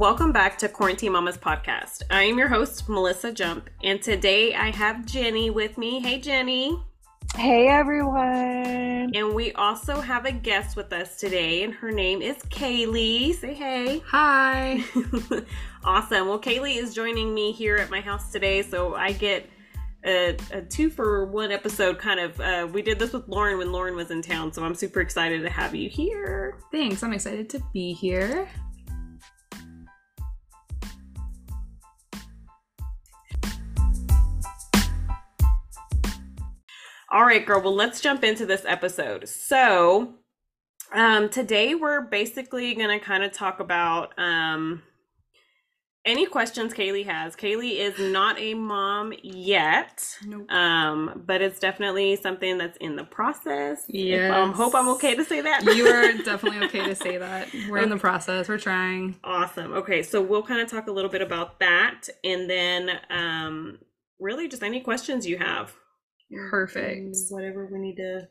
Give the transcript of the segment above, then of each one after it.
welcome back to Quarantine Mamas podcast. I am your host, Melissa Jump, and today I have Jenny with me. Hey, Jenny. Hey, everyone. And we also have a guest with us today, and her name is Kaylee. Say hey. Hi. awesome. Well, Kaylee is joining me here at my house today, so I get a, a two for one episode kind of. Uh, we did this with Lauren when Lauren was in town, so I'm super excited to have you here. Thanks. I'm excited to be here. All right, girl. Well, let's jump into this episode. So, um, today we're basically going to kind of talk about um, any questions Kaylee has. Kaylee is not a mom yet, Nope. um, but it's definitely something that's in the process. Yeah, I um, hope I'm okay to say that. you are definitely okay to say that. We're in the process. We're trying. Awesome. Okay, so we'll kind of talk a little bit about that, and then um, really just any questions you have. Perfect. Whatever we need to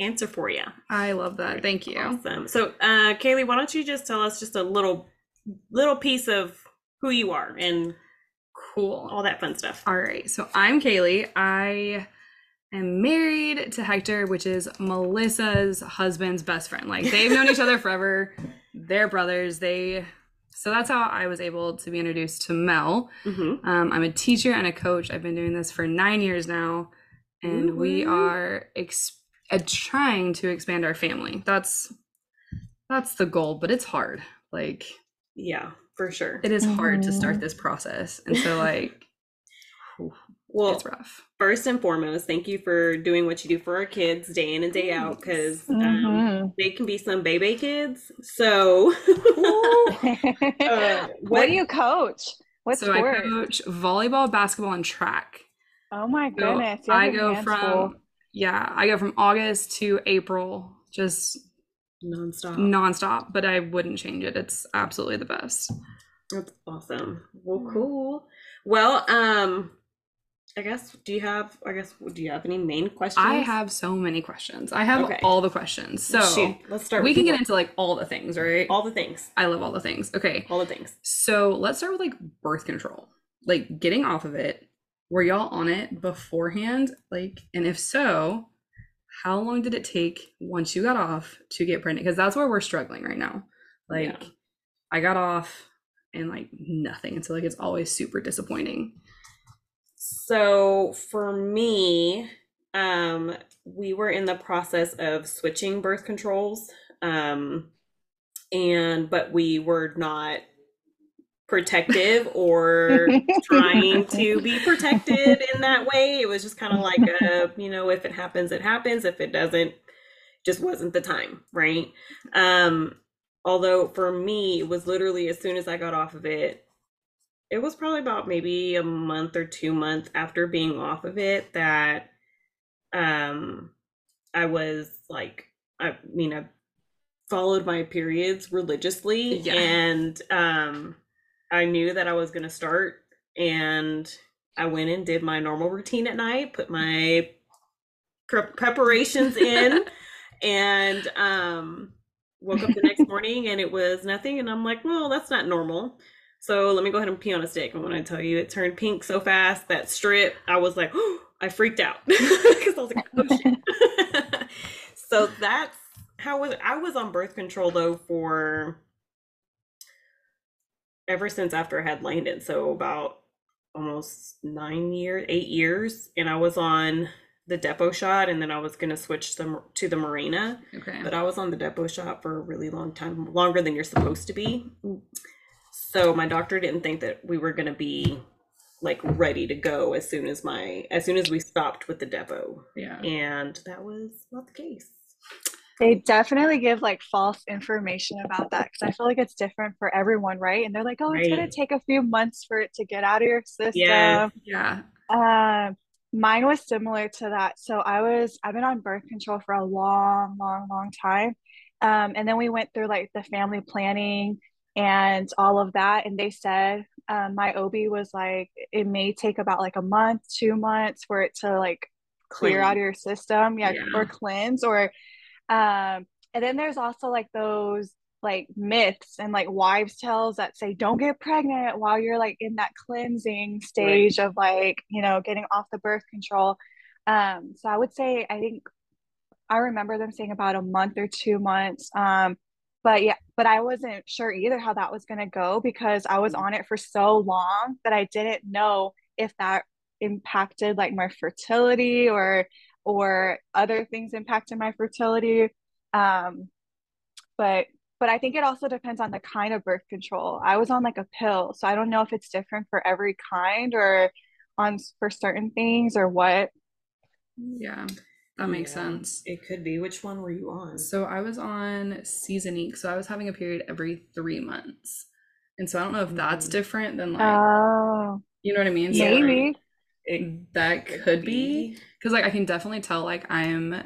answer for you. I love that. Thank you. Awesome. So, uh, Kaylee, why don't you just tell us just a little, little piece of who you are and Cool. all that fun stuff. All right. So I'm Kaylee. I am married to Hector, which is Melissa's husband's best friend. Like they've known each other forever. They're brothers. They so that's how I was able to be introduced to Mel. Mm-hmm. Um, I'm a teacher and a coach. I've been doing this for nine years now, and we Woo-woo. are ex- uh, trying to expand our family. That's that's the goal, but it's hard. Like Yeah, for sure. it is hard to start Mhm. this process, and so like Well, it's rough. first and foremost, thank you for doing what you do for our kids day in and day out because um, Mhm. they can be some baby kids. So, uh, what do you coach? What so sport? I coach volleyball, basketball, and track. Oh my goodness. you have I go from full. yeah, I go from August to April, just nonstop. nonstop. But I wouldn't change it. It's absolutely the best. That's awesome. Well, cool. Well, um, I guess do you have? I guess do you have any main questions? I have so many questions. I have Okay. all the questions. So Shoot, let's start. we with can the- get into like all the things, right? all the things. I love all the things. Okay. All the things. So let's start with like birth control. Like getting off of it. Were y'all on it beforehand? Like, and if so, how long did it take once you got off to get pregnant? Because that's where we're struggling right now. Like, Yeah. I got off and like nothing. And so like it's always super disappointing. So for me, um, we were in the process of switching birth controls, um, and but we were not protective or trying to be protected in that way. It was just kind of like a, you know, if it happens, it happens. If it doesn't, just wasn't the time, right? Um, although for me, it was literally as soon as I got off of it, it was probably about maybe a month or two months after being off of it that um I was like I mean I followed my periods religiously Yeah. and um I knew that I was going to start and I went and did my normal routine at night, put my pre- preparations in and um woke up the next morning and it was nothing and I'm like, "Well, that's not normal." So let me go ahead and pee on a stick. And when I tell you it turned pink so fast, that strip, I was like, oh, I freaked out because I was like, oh shit. so that's how was I was on birth control though for ever since after I had Landon. So about almost nine years, eight years, and I was on the Depo shot, and then I was gonna switch them to the Mirena. Okay. But I was on the Depo shot for a really long time, longer than you're supposed to be. Mm. So my doctor didn't think that we were gonna be like ready to go as soon as my as soon as we stopped with the Depo. yeah. And that was not the case. They definitely give like false information about that because I feel like it's different for everyone, right? And they're like, oh, it's going to take a few months for it to get out of your system. Yeah. Yeah. Um, mine was similar to that. So I was, I've been on birth control for a long, long, long time. Um, and then we went through like the family planning and all of that. And they said, um, my OB was like, it may take about like a month, two months for it to like clear out of your system. Yeah. Yeah. Or cleanse or, um, and then there's also like those like myths and like wives tales that say don't get pregnant while you're like in that cleansing stage right. of like you know getting off the birth control um so i would say i think i remember them saying about a month or two months um but yeah but i wasn't sure either how that was going to go because i was mm-hmm. on it for so long that i didn't know if that impacted like my fertility or or other things impacted my fertility um but but I think it also depends on the kind of birth control. I was on like a pill, so I don't know if it's different for every kind or on for certain things or what. Yeah, that makes yeah, sense. It could be. Which one were you on? So I was on Seasonique, so I was having a period every three months, and so I don't know if that's mm. different than like. Oh. You know what I mean? So Maybe. Like, it, that could be because like I can definitely tell like I'm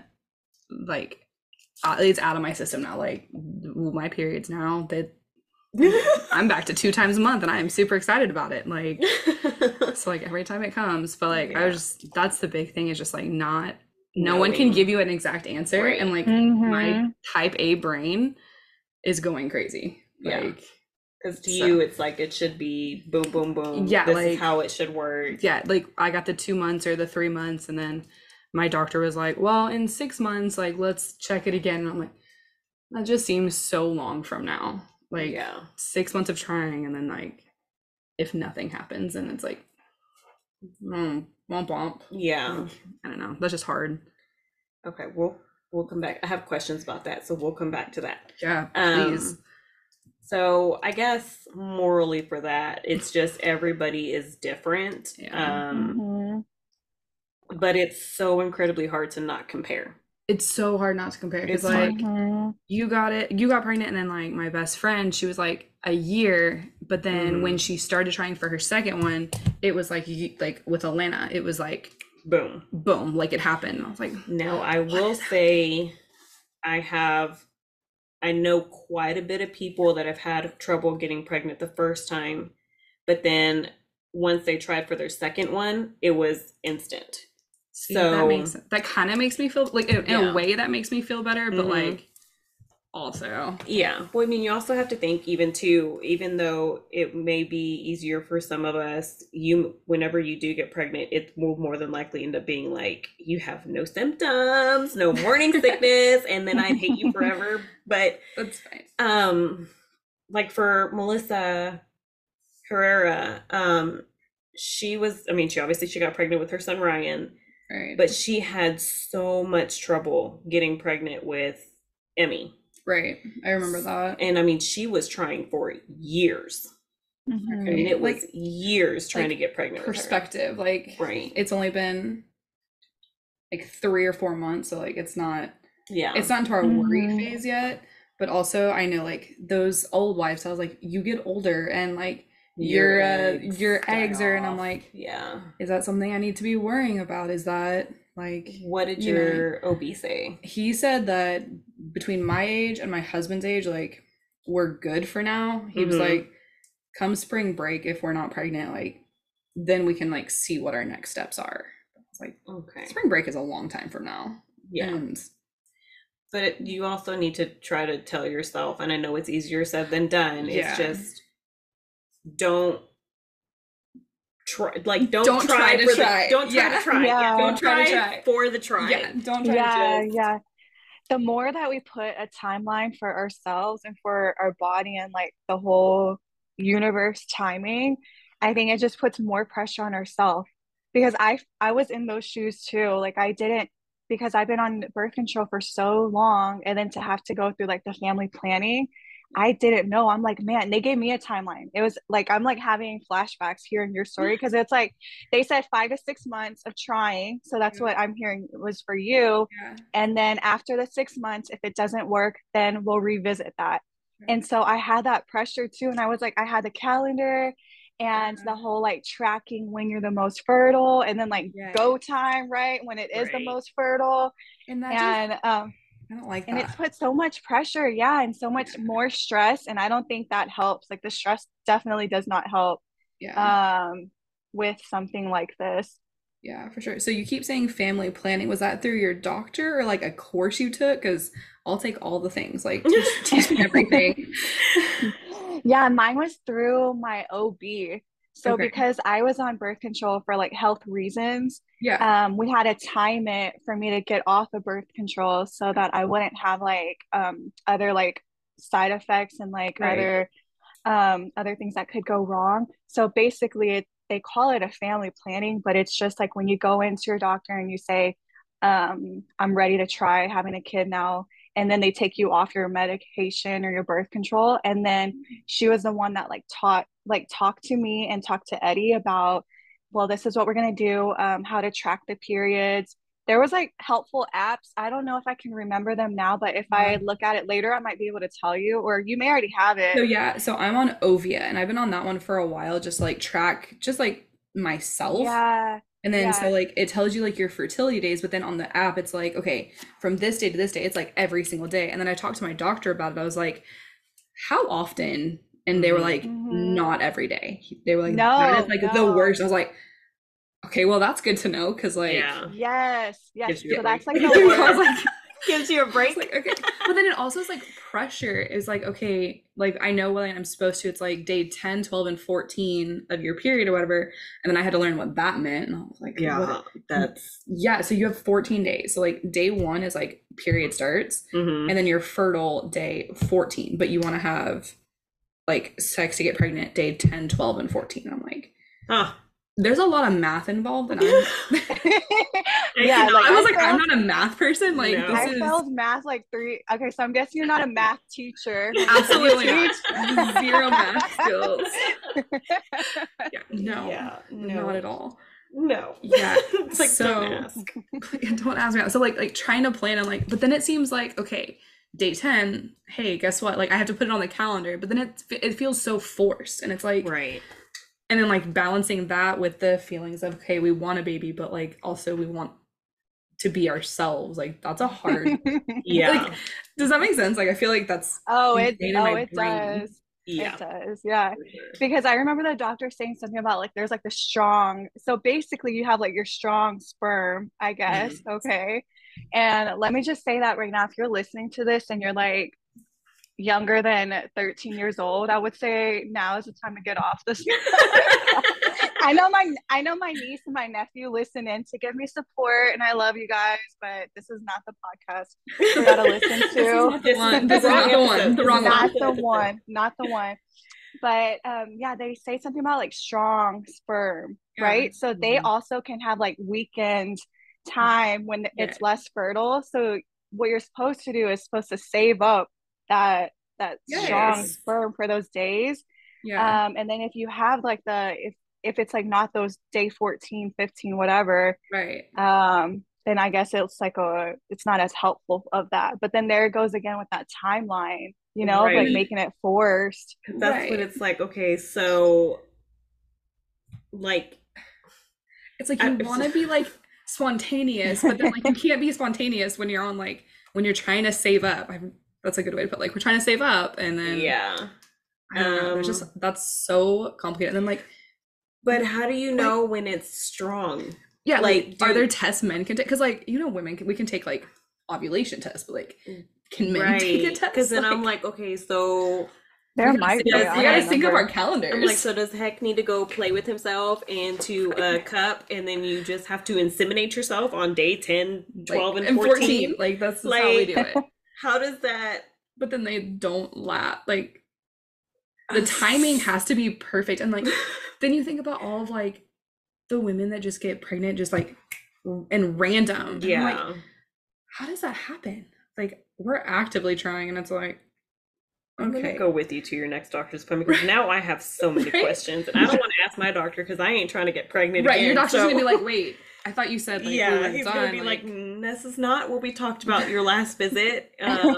like it's out of my system now. Like my periods now that I'm back to two times a month and I'm super excited about it. Like so like every time it comes. But like yeah. I was just that's the big thing is just like not no Knowing. one can give you an exact answer. Right. And like mm-hmm. my type A brain is going crazy. Yeah. Like because to so. you it's like it should be boom boom boom. Yeah, this like, is how it should work. Yeah, like I got the two months or the three months and then my doctor was like, well, in six months, like, let's check it again. And I'm like, that just seems so long from now. Like, yeah. six months of trying, and then, like, if nothing happens, and it's like, mm, womp womp. Yeah. I don't know. That's just hard. Okay. We'll, we'll come back. I have questions about that. So we'll come back to that. Yeah. Please. Um, so I guess morally for that, it's just everybody is different. Yeah. Um, mm-hmm but it's so incredibly hard to not compare. It's so hard not to compare because like mm-hmm. you got it, you got pregnant, and then like my best friend, she was like a year, but then mm-hmm. when she started trying for her second one, it was like like with Elena, it was like boom, boom, like it happened. I was like, no, I will say, I have, I know quite a bit of people that have had trouble getting pregnant the first time, but then once they tried for their second one, it was instant so that makes that kind of makes me feel like in, yeah. a way that makes me feel better, but mm-hmm. like also yeah well i mean you also have to think even too even though it may be easier for some of us you whenever you do get pregnant it will more than likely end up being like you have no symptoms no morning sickness and then i'd hate you forever but that's fine um like for melissa herrera um she was i mean she obviously she got pregnant with her son ryan Right. But she had so much trouble getting pregnant with Emmy. Right. I remember that. And I mean, she was trying for years. Mm-hmm. I mean, it was like, years trying like to get pregnant. Perspective, like right. It's only been like three or four months, so like it's not. Yeah. It's not into our mm-hmm. worry phase yet, but also I know like those old wives. I was like, you get older and like your uh, your eggs are, and I'm like, yeah, is that something I need to be worrying about? Is that like what did you your know, OB say? He said that between my age and my husband's age, like we're good for now. He mm-hmm. was like, come spring break, if we're not pregnant, like then we can like see what our next steps are. It's like okay, spring break is a long time from now. Yeah. And, but it, you also need to try to tell yourself, and I know it's easier said than done. Yeah. It's just don't try like don't, don't try, try to try the, don't try yeah. to try yeah. yeah. don't try, to try for the try yeah don't try yeah just... yeah the more that we put a timeline for ourselves and for our body and like the whole universe timing i think it just puts more pressure on ourselves because i i was in those shoes too like i didn't because i've been on birth control for so long and then to have to go through like the family planning I didn't know. I'm like, man, they gave me a timeline. It was like, I'm like having flashbacks here in your story because it's like they said five to six months of trying. So that's what I'm hearing was for you. Yeah. And then after the six months, if it doesn't work, then we'll revisit that. And so I had that pressure too. And I was like, I had the calendar and the whole like tracking when you're the most fertile and then like yeah. go time, right? When it is right. the most fertile. And, and just- um I don't like and that. it's put so much pressure, yeah, and so much more stress. And I don't think that helps. Like the stress definitely does not help yeah. um with something like this. Yeah, for sure. So you keep saying family planning. Was that through your doctor or like a course you took? Because I'll take all the things. Like teach, teach me everything. yeah, mine was through my OB. So Okay. because I was on birth control for like health reasons, Yeah. um, we had to time it for me to get off of birth control so that I wouldn't have like um other like side effects and like Right. other um other things that could go wrong. So basically it they call it a family planning, but it's just like when you go into your doctor and you say, um, I'm ready to try having a kid now, and then they take you off your medication or your birth control. And then she was the one that like taught like talked to me and talked to Eddie about, well, this is what we're gonna do, um, how to track the periods. There was like helpful apps. I don't know if I can remember them now, but if I look at it later, I might be able to tell you, or you may already have it. So yeah, so I'm on Ovia and I've been on that one for a while, just like track, just like myself. Yeah. And then so like it tells you like your fertility days, but then on the app it's like, okay, from this day to this day, it's like every single day. And then I talked to my doctor about it. I was like, how often? And they were like, Mhm. not every day. They were like, No, that is like the worst. I was like, okay, well that's good to know because like yeah. Yes. Yes. Gives you a So that's like break. the I was worst. Gives you a break. like, okay. But then it also is like pressure is like, okay, like I know when I'm supposed to, it's like day 10, 12, and 14 of your period or whatever. And then I had to learn what that meant. And I was like, what- yeah, that's Yeah, so you have 14 days. So like day one is like period starts, mhm. and then you're fertile day 14, but you want to have like sex to get pregnant day 10, 12, and 14. I'm like, Huh. There's a lot of math involved, and I'm yeah, like I was I like, I'm not a math person. Like No. this I is failed math like three. Okay, so I'm guessing you're not a math teacher. absolutely You not. teach? zero math skills. Yeah, no, Yeah, no. not at all. No. Yeah, it's like so- don't ask. don't ask me. So like like trying to plan. I'm like, but then it seems like okay, day ten. Hey, guess what? Like I have to put it on the calendar. But then it it feels so forced, and it's like, Right. And then like balancing that with the feelings of okay, we want a baby, but like also we want to be ourselves. Like that's a hard. Yeah. Like, does that make sense? Like I feel like that's oh, it oh it brain. does. yeah. It does. Yeah. Because I remember the doctor saying something about like there's like the strong. So basically, you have like your strong sperm, I guess. Mm-hmm. Okay. And let me just say that right now, if you're listening to this and you're like younger than 13 years old, I would say now is the time to get off this. I know my I know my niece and my nephew listen in to give me support, and I love you guys, but this is not the podcast you gotta listen This is to. not the one. This is not the one. The wrong not one. the one not the one but um yeah they say something about like strong sperm Yeah. right so they Mhm. also can have like weekend time when it's less fertile so what you're supposed to do is supposed to save up that that strong Yes. sperm for those days Yeah. um and then if you have like the if if it's like not those day 14 15 whatever right. um then i guess it's like a it's not as helpful of that but then there it goes again with that timeline you know of, like making it forced That's what Right. it's like. Okay, so like It's like you want to be like spontaneous, but then like you can't be spontaneous when you're on like when you're trying to save up. I, that's a good way to put. it. Like we're trying to save up, and then yeah. I don't know. There's Um, just that's so complicated. And then like But how do you know when it's strong? yeah, like, like, are there tests men can take? Because like you know women can, we can take like ovulation tests, but like can men take a test? Because then I'm like, okay, so there we gotta might be sync- we gotta don't sync up our remember. calendars. I'm like, so does Heck need to go play with himself into a cup and then you just have to inseminate yourself on day 10, 12, Like, and 14? Like that's just how we do it. How does that But then they don't last. Like the timing has to be perfect, and like then you think about all of like the women that just get pregnant just like and random. And like, Yeah. how does that happen? Like we're actively trying, and it's like, I'm okay, gonna go with you to your next doctor's appointment because now I have so many Right? questions and I don't want to ask my doctor because I ain't trying to get pregnant right? again. Your doctor's so- gonna be like, wait, I thought you said like yeah, were he's done. gonna be like, "Mm, this is not what we talked about your last visit. Um,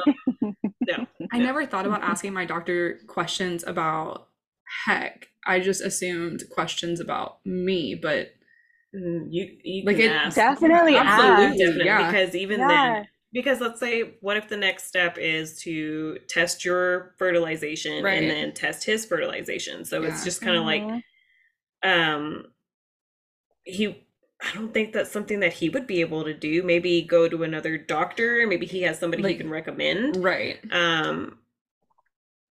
no, I never thought about asking my doctor questions about heck. I just assumed questions about me, but Mm, you you Like, can it ask. Definitely Absolutely, ask. Definitely, yeah. because even Yeah. then, because let's say, what if the next step is to test your fertilization Right. and then test his fertilization? So Yeah. it's just kind of like, Mhm. um, he, I don't think that's something that he would be able to do. Maybe go to another doctor. Maybe he has somebody Like- he can recommend. Right. Um,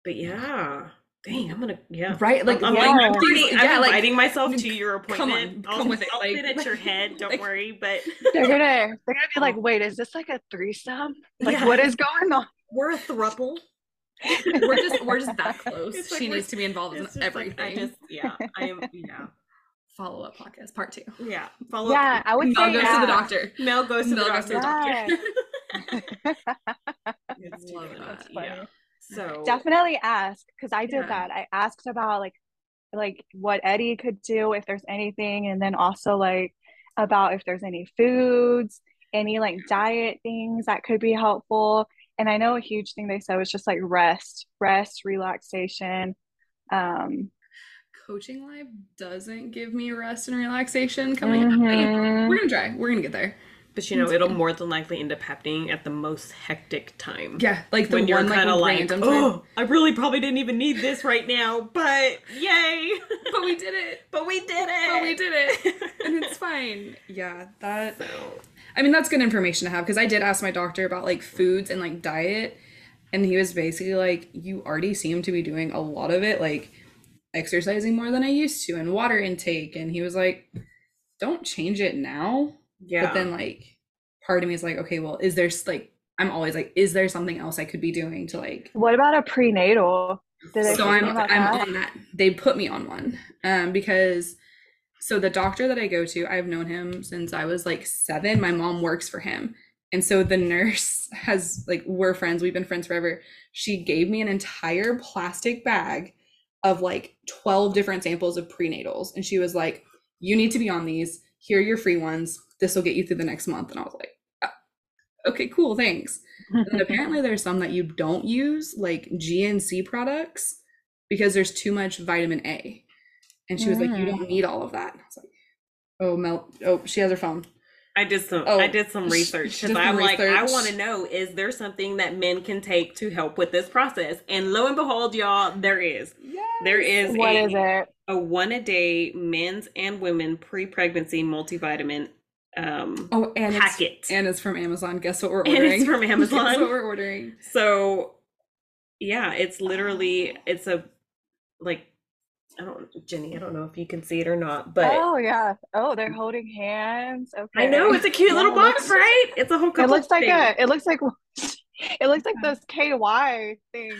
but yeah, dang, I'm gonna yeah. Right. Like, I'm, Yeah. like, I'm, pretty, yeah, I'm like, inviting myself to your come on, appointment. I'll, come with it, I'll like- sit at your head. Don't like- worry. But They're gonna they're gonna be like, wait, is this like a threesome? Like Yeah. what is going on? we're a thruple. we're just we're just that close. It's she we're- needs to be involved in It's like, everything. I just yeah. I am yeah Follow up podcast part two. yeah. Follow up. Yeah, I would Mel say goes to the doctor. Mel goes to Mel the goes to doctor. the doctor. It's Love too that. funny. Yeah. So Definitely ask because I did Yeah. that. I asked about like like what Eddie could do if there's anything, and then also like about if there's any foods, any like diet things that could be helpful. And I know a huge thing they said was just like rest, rest, relaxation. Um, Coaching live doesn't give me rest and relaxation coming up. know, mhm. We're gonna try. We're gonna get there. But you know, it'll mm-hmm. more than likely end up happening at the most hectic time. Yeah, like the when you're one like kind of like, time. oh, I really probably didn't even need this right now, but yay! but we did it. but we did it. But we did it, and it's fine. Yeah, that. so, I mean, that's good information to have because I did ask my doctor about like foods and like diet, and he was basically like, "You already seem to be doing a lot of it, like exercising more than I used to, and water intake." And he was like, "Don't change it now." Yeah. But then like, part of me is like, "Okay, well, is there like?" I'm always like, "Is there something else I could be doing to like?" What about a prenatal? Did so I'm I'm that? on that. They put me on one um, because so the doctor that I go to, I've known him since I was like seven. My mom works for him, and so the nurse has like we're friends. We've been friends forever. She gave me an entire plastic bag of like twelve different samples of prenatals, and she was like, "You need to be on these. Here are your free ones. This will get you through the next month." And I was like, "Oh, "Okay, cool, thanks." And apparently there's some that you don't use, like GNC products, because there's too much vitamin A. And she was like, You Mm. don't need all of that. And I was like, Oh Mel oh, she has her phone. I did some. Oh, I did some research because I'm like, I want to know: is there something that men can take to help with this process? And lo and behold, y'all, there is. There is What a, is it? a one a day men's and women pre pregnancy multivitamin um, Oh, and packet. it's and it's from Amazon. Guess what we're ordering? And ordering? it's from Amazon. Guess Amazon. what we're ordering. So, yeah, it's literally it's a like I don't Jenny, I don't know if you can see it or not, but oh yeah. Oh, they're holding hands. Okay. I know it's a cute Yeah, little it box, looks- right? It's a whole It couple. looks like things. a. It looks like. It looks like those KY things.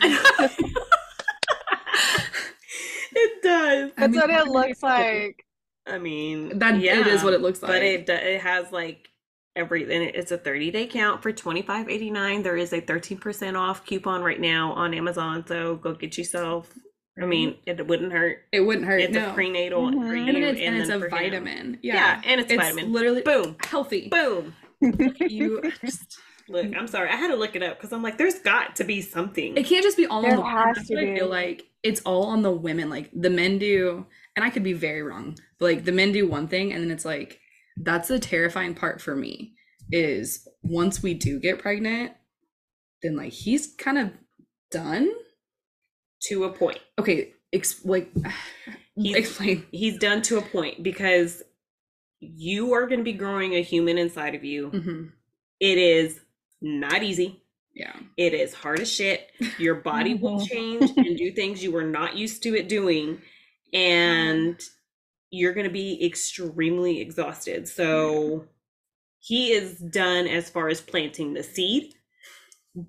it does. I That's mean, what it looks like. I mean, That yeah, it is what it looks like. but it it has like everything. It's a 30 day count for 25.89. There is a 13% off coupon right now on Amazon, so go get yourself. I mean, it wouldn't hurt. it wouldn't hurt. It's no. a prenatal for Mhm. you, I it's and, it's a vitamin. Yeah, Yeah. and it's, It's vitamin. literally Boom, healthy. boom. You just Look, I'm sorry, I had to look it up because I'm like, there's got to be something. it can't just be all There on the women. has to what I be. feel like it's all on the women. Like the men do, and I could be very wrong, but like the men do one thing, and then it's like that's the terrifying part for me is once we do get pregnant, then like he's kind of done. to a point. Okay, ex- like He's- explain. He's done to a point because you are going to be growing a human inside of you. hmm It is not easy. Yeah, It is hard as shit. Your body will Mhm. change and do things you were not used to it doing. Mm-hmm. And you're going to be extremely exhausted. So he is done as far as planting the seed.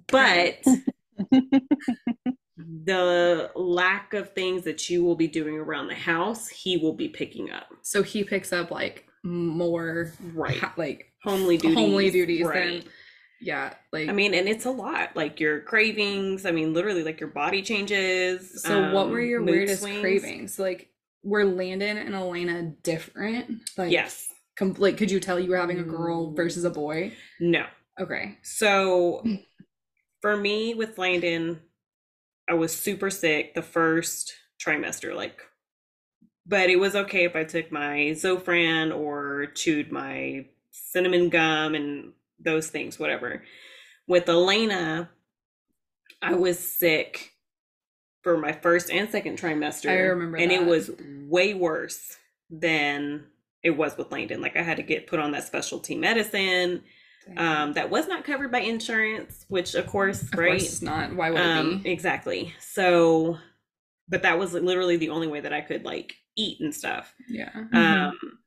But the lack of things that you will be doing around the house, he will be picking up. so he picks up like more Right. like Homely duties. homely duties Right. than yeah like I mean, and it's a lot. Like your cravings. I mean, literally, like your body changes. So what were um, your weirdest swings. cravings? Like were Landon and Elena different? Like Yes. com- like could you tell you were having a girl Mm. versus a boy? No. Okay. So for me with Landon, I was super sick the first trimester, like, but it was okay if I took my Zofran or chewed my cinnamon gum and those things, whatever. With Elena, I was sick for my first and second trimester. I remember and it was way worse than it was with Landon. Like I had to get put on that specialty medicine um, that was not covered by insurance, which of course, of right? course not. Why would um, it be? exactly. So, but that was literally the only way that I could like eat and stuff. Yeah. Mhm. Um,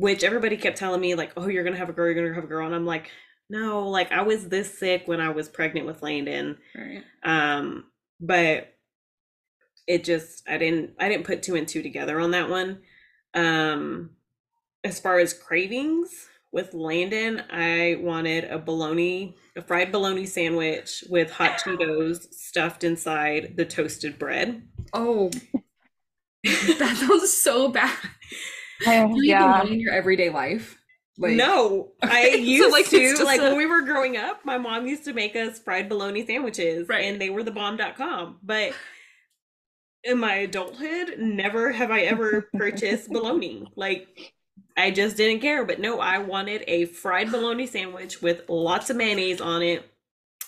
which everybody kept telling me like, "Oh, you're gonna have a girl. You're gonna have a girl," and I'm like, "No, like I was this sick when I was pregnant with Landon." Right. Um, but it just I didn't I didn't put two and two together on that one. Um, as far as cravings with Landon, I wanted a bologna, a fried bologna sandwich with hot Cheetos stuffed inside the toasted bread. Oh, that sounds so bad. Oh, Do you eat yeah. bologna in your everyday life? Like, no, I Okay, so, used like, it's to like a- when we were growing up. My mom used to make us fried bologna sandwiches, Right. and they were the bomb.com. But in my adulthood, never have I ever purchased bologna. Like I just didn't care. But no, I wanted a fried bologna sandwich with lots of mayonnaise on it.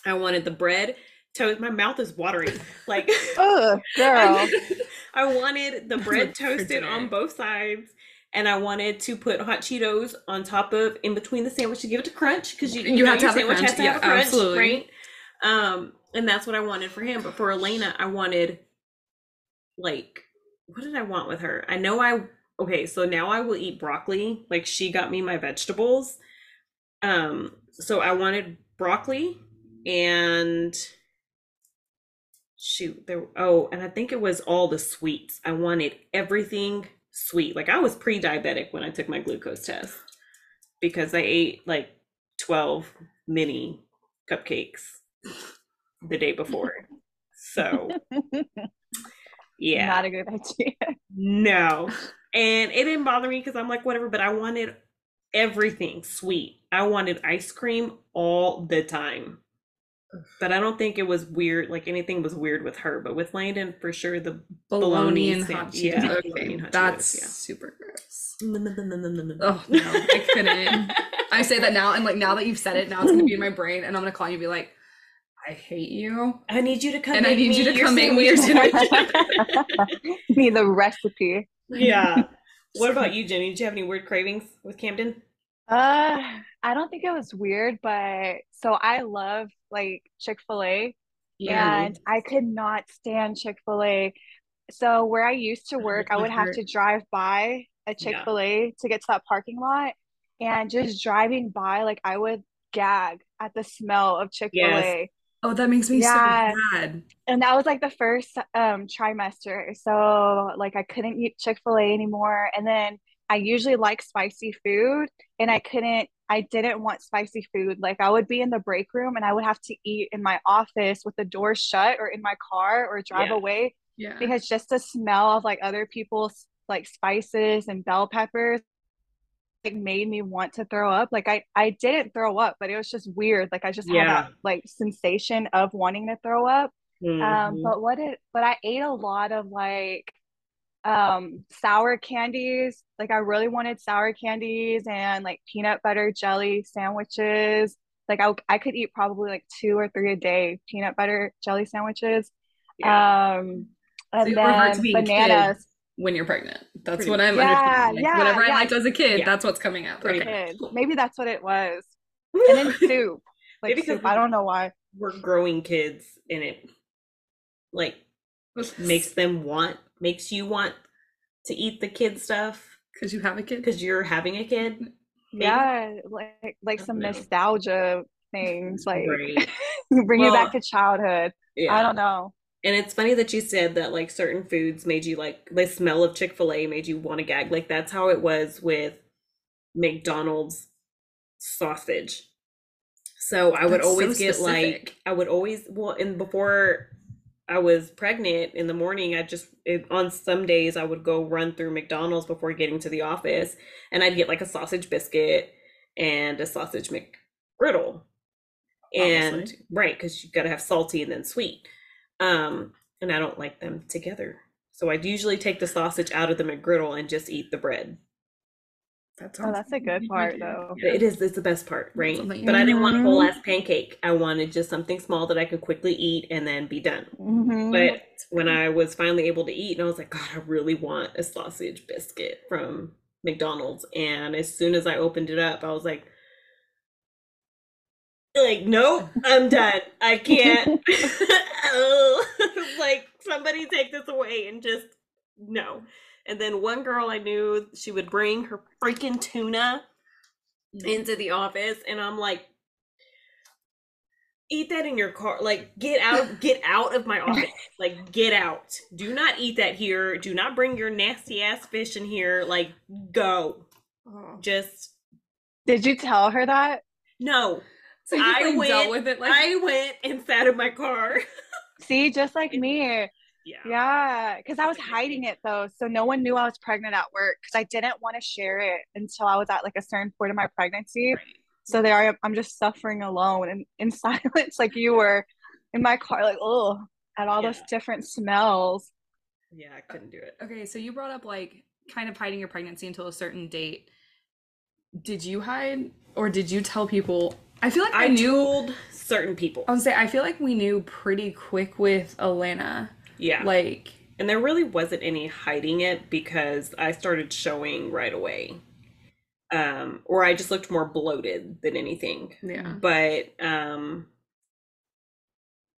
I wanted the bread. Toast. My mouth is watering. Like Ugh, girl. I wanted the bread toasted on both sides, and I wanted to put hot Cheetos on top of in between the sandwich to give it a crunch because you, You know have to your have the sandwich crunch. has to Yeah, have a crunch, absolutely. right? Um, and that's what I wanted for him. But for Elena, I wanted like what did I want with her? I know I okay, so now I will eat broccoli. Like she got me my vegetables. Um, so I wanted broccoli and shoot there oh and i think it was all the sweets i wanted everything sweet like i was pre-diabetic when i took my glucose test because i ate like 12 mini cupcakes the day before so yeah Not a good idea. no. And it didn't bother me because I'm like, whatever, but I wanted everything sweet. I wanted ice cream all the time. But I don't think it was weird, like anything was weird with her. But with Landon, for sure, the bologna Bologna and hot Cheetos. yeah, Okay, hot that's Cheetos, yeah. super gross. oh Oh no, I couldn't. I say that now, and like now that you've said it, now it's gonna be in my brain, and I'm gonna call you and be like, I hate you. I need you to come And I need me you to your come make me your sandwich. Need the recipe. yeah. What about you, Jenny? Did you have any weird cravings with Camden? Uh, I don't think it was weird, but so I love like Chick-fil-A and I could not stand Chick-fil-A. So where I used to work, I would have to drive by a Chick-fil-A to get to that parking lot and just driving by, like I would gag at the smell of Chick-fil-A. Oh, that makes me Yeah. so sad. And that was like the first um trimester. So like I couldn't eat Chick-fil-A anymore. And then I usually like spicy food and I couldn't I didn't want spicy food. Like I would be in the break room and I would have to eat in my office with the door shut or in my car or drive Yeah. away Yeah. because just the smell of like other people's like spices and bell peppers like made me want to throw up. Like I I didn't throw up, but it was just weird. Like I just had Yeah. that like sensation of wanting to throw up. Um, Mhm. but what it but I ate a lot of like um sour candies. Like I really wanted sour candies and like peanut butter jelly sandwiches. Like I I could eat probably like two or three a day peanut butter jelly sandwiches. yeah. Um and to then being a kid bananas. when you're pregnant. That's Pretty what I'm. Yeah, understanding. Like, yeah, whatever yeah. I liked as a kid, that's what's coming out. Okay. Kid. Maybe that's what it was. And then soup. Like Maybe soup. I don't know why. We're growing kids and it like makes them want makes you want to eat the kid stuff because you have a kid. because you're having a kid. Maybe. Yeah, like like some know. nostalgia things, like Right. bring you back to childhood. Yeah. I don't know. And it's funny that you said that like certain foods made you like the smell of Chick-fil-A made you want to gag. Like that's how it was with McDonald's sausage. So I would That's so always get like. I would always well and before I was pregnant in the morning I just it, on some days I would go run through McDonald's before getting to the office and I'd get like a sausage biscuit and a sausage McGriddle. And Obviously. right cuz you got to have salty and then sweet. Um and I don't like them together. So I'd usually take the sausage out of the McGriddle and just eat the bread. That Oh, sounds that's a good part, though. Yeah. It is. It's the best part, right? something you But I didn't want a whole ass pancake. I wanted just something small that I could quickly eat and then be done. Mhm. But when I was finally able to eat, and I was like, God, I really want a sausage biscuit from McDonald's. And as soon as I opened it up, I was like, like, nope, I'm done. I can't. oh, like somebody take this away and just no. And then one girl I knew, she would bring her freaking tuna mm-hmm. into the office, and I'm like, eat that in your car. Like, get out, get out of my office. Like, get out. Do not eat that here. Do not bring your nasty ass fish in here. Like, go. Oh. Just Did you tell her that? no. So you I went. dealt with it like I went and sat in my car. See, just like me. Yeah. Yeah, because I was hiding it though, so no one knew I was pregnant at work because I didn't want to share it until I was at like a certain point in my pregnancy. Right. So there I am, I'm just suffering alone and in silence, like you were in my car, like oh, at all those different smells. Yeah, I couldn't do it. Okay, so you brought up like kind of hiding your pregnancy until a certain date. Did you hide or did you tell people? I feel like I, I knew. certain people. I would say I feel like we knew pretty quick with Elena. Yeah. Like and there really wasn't any hiding it because I started showing right away. Um, or I just looked more bloated than anything. yeah. But um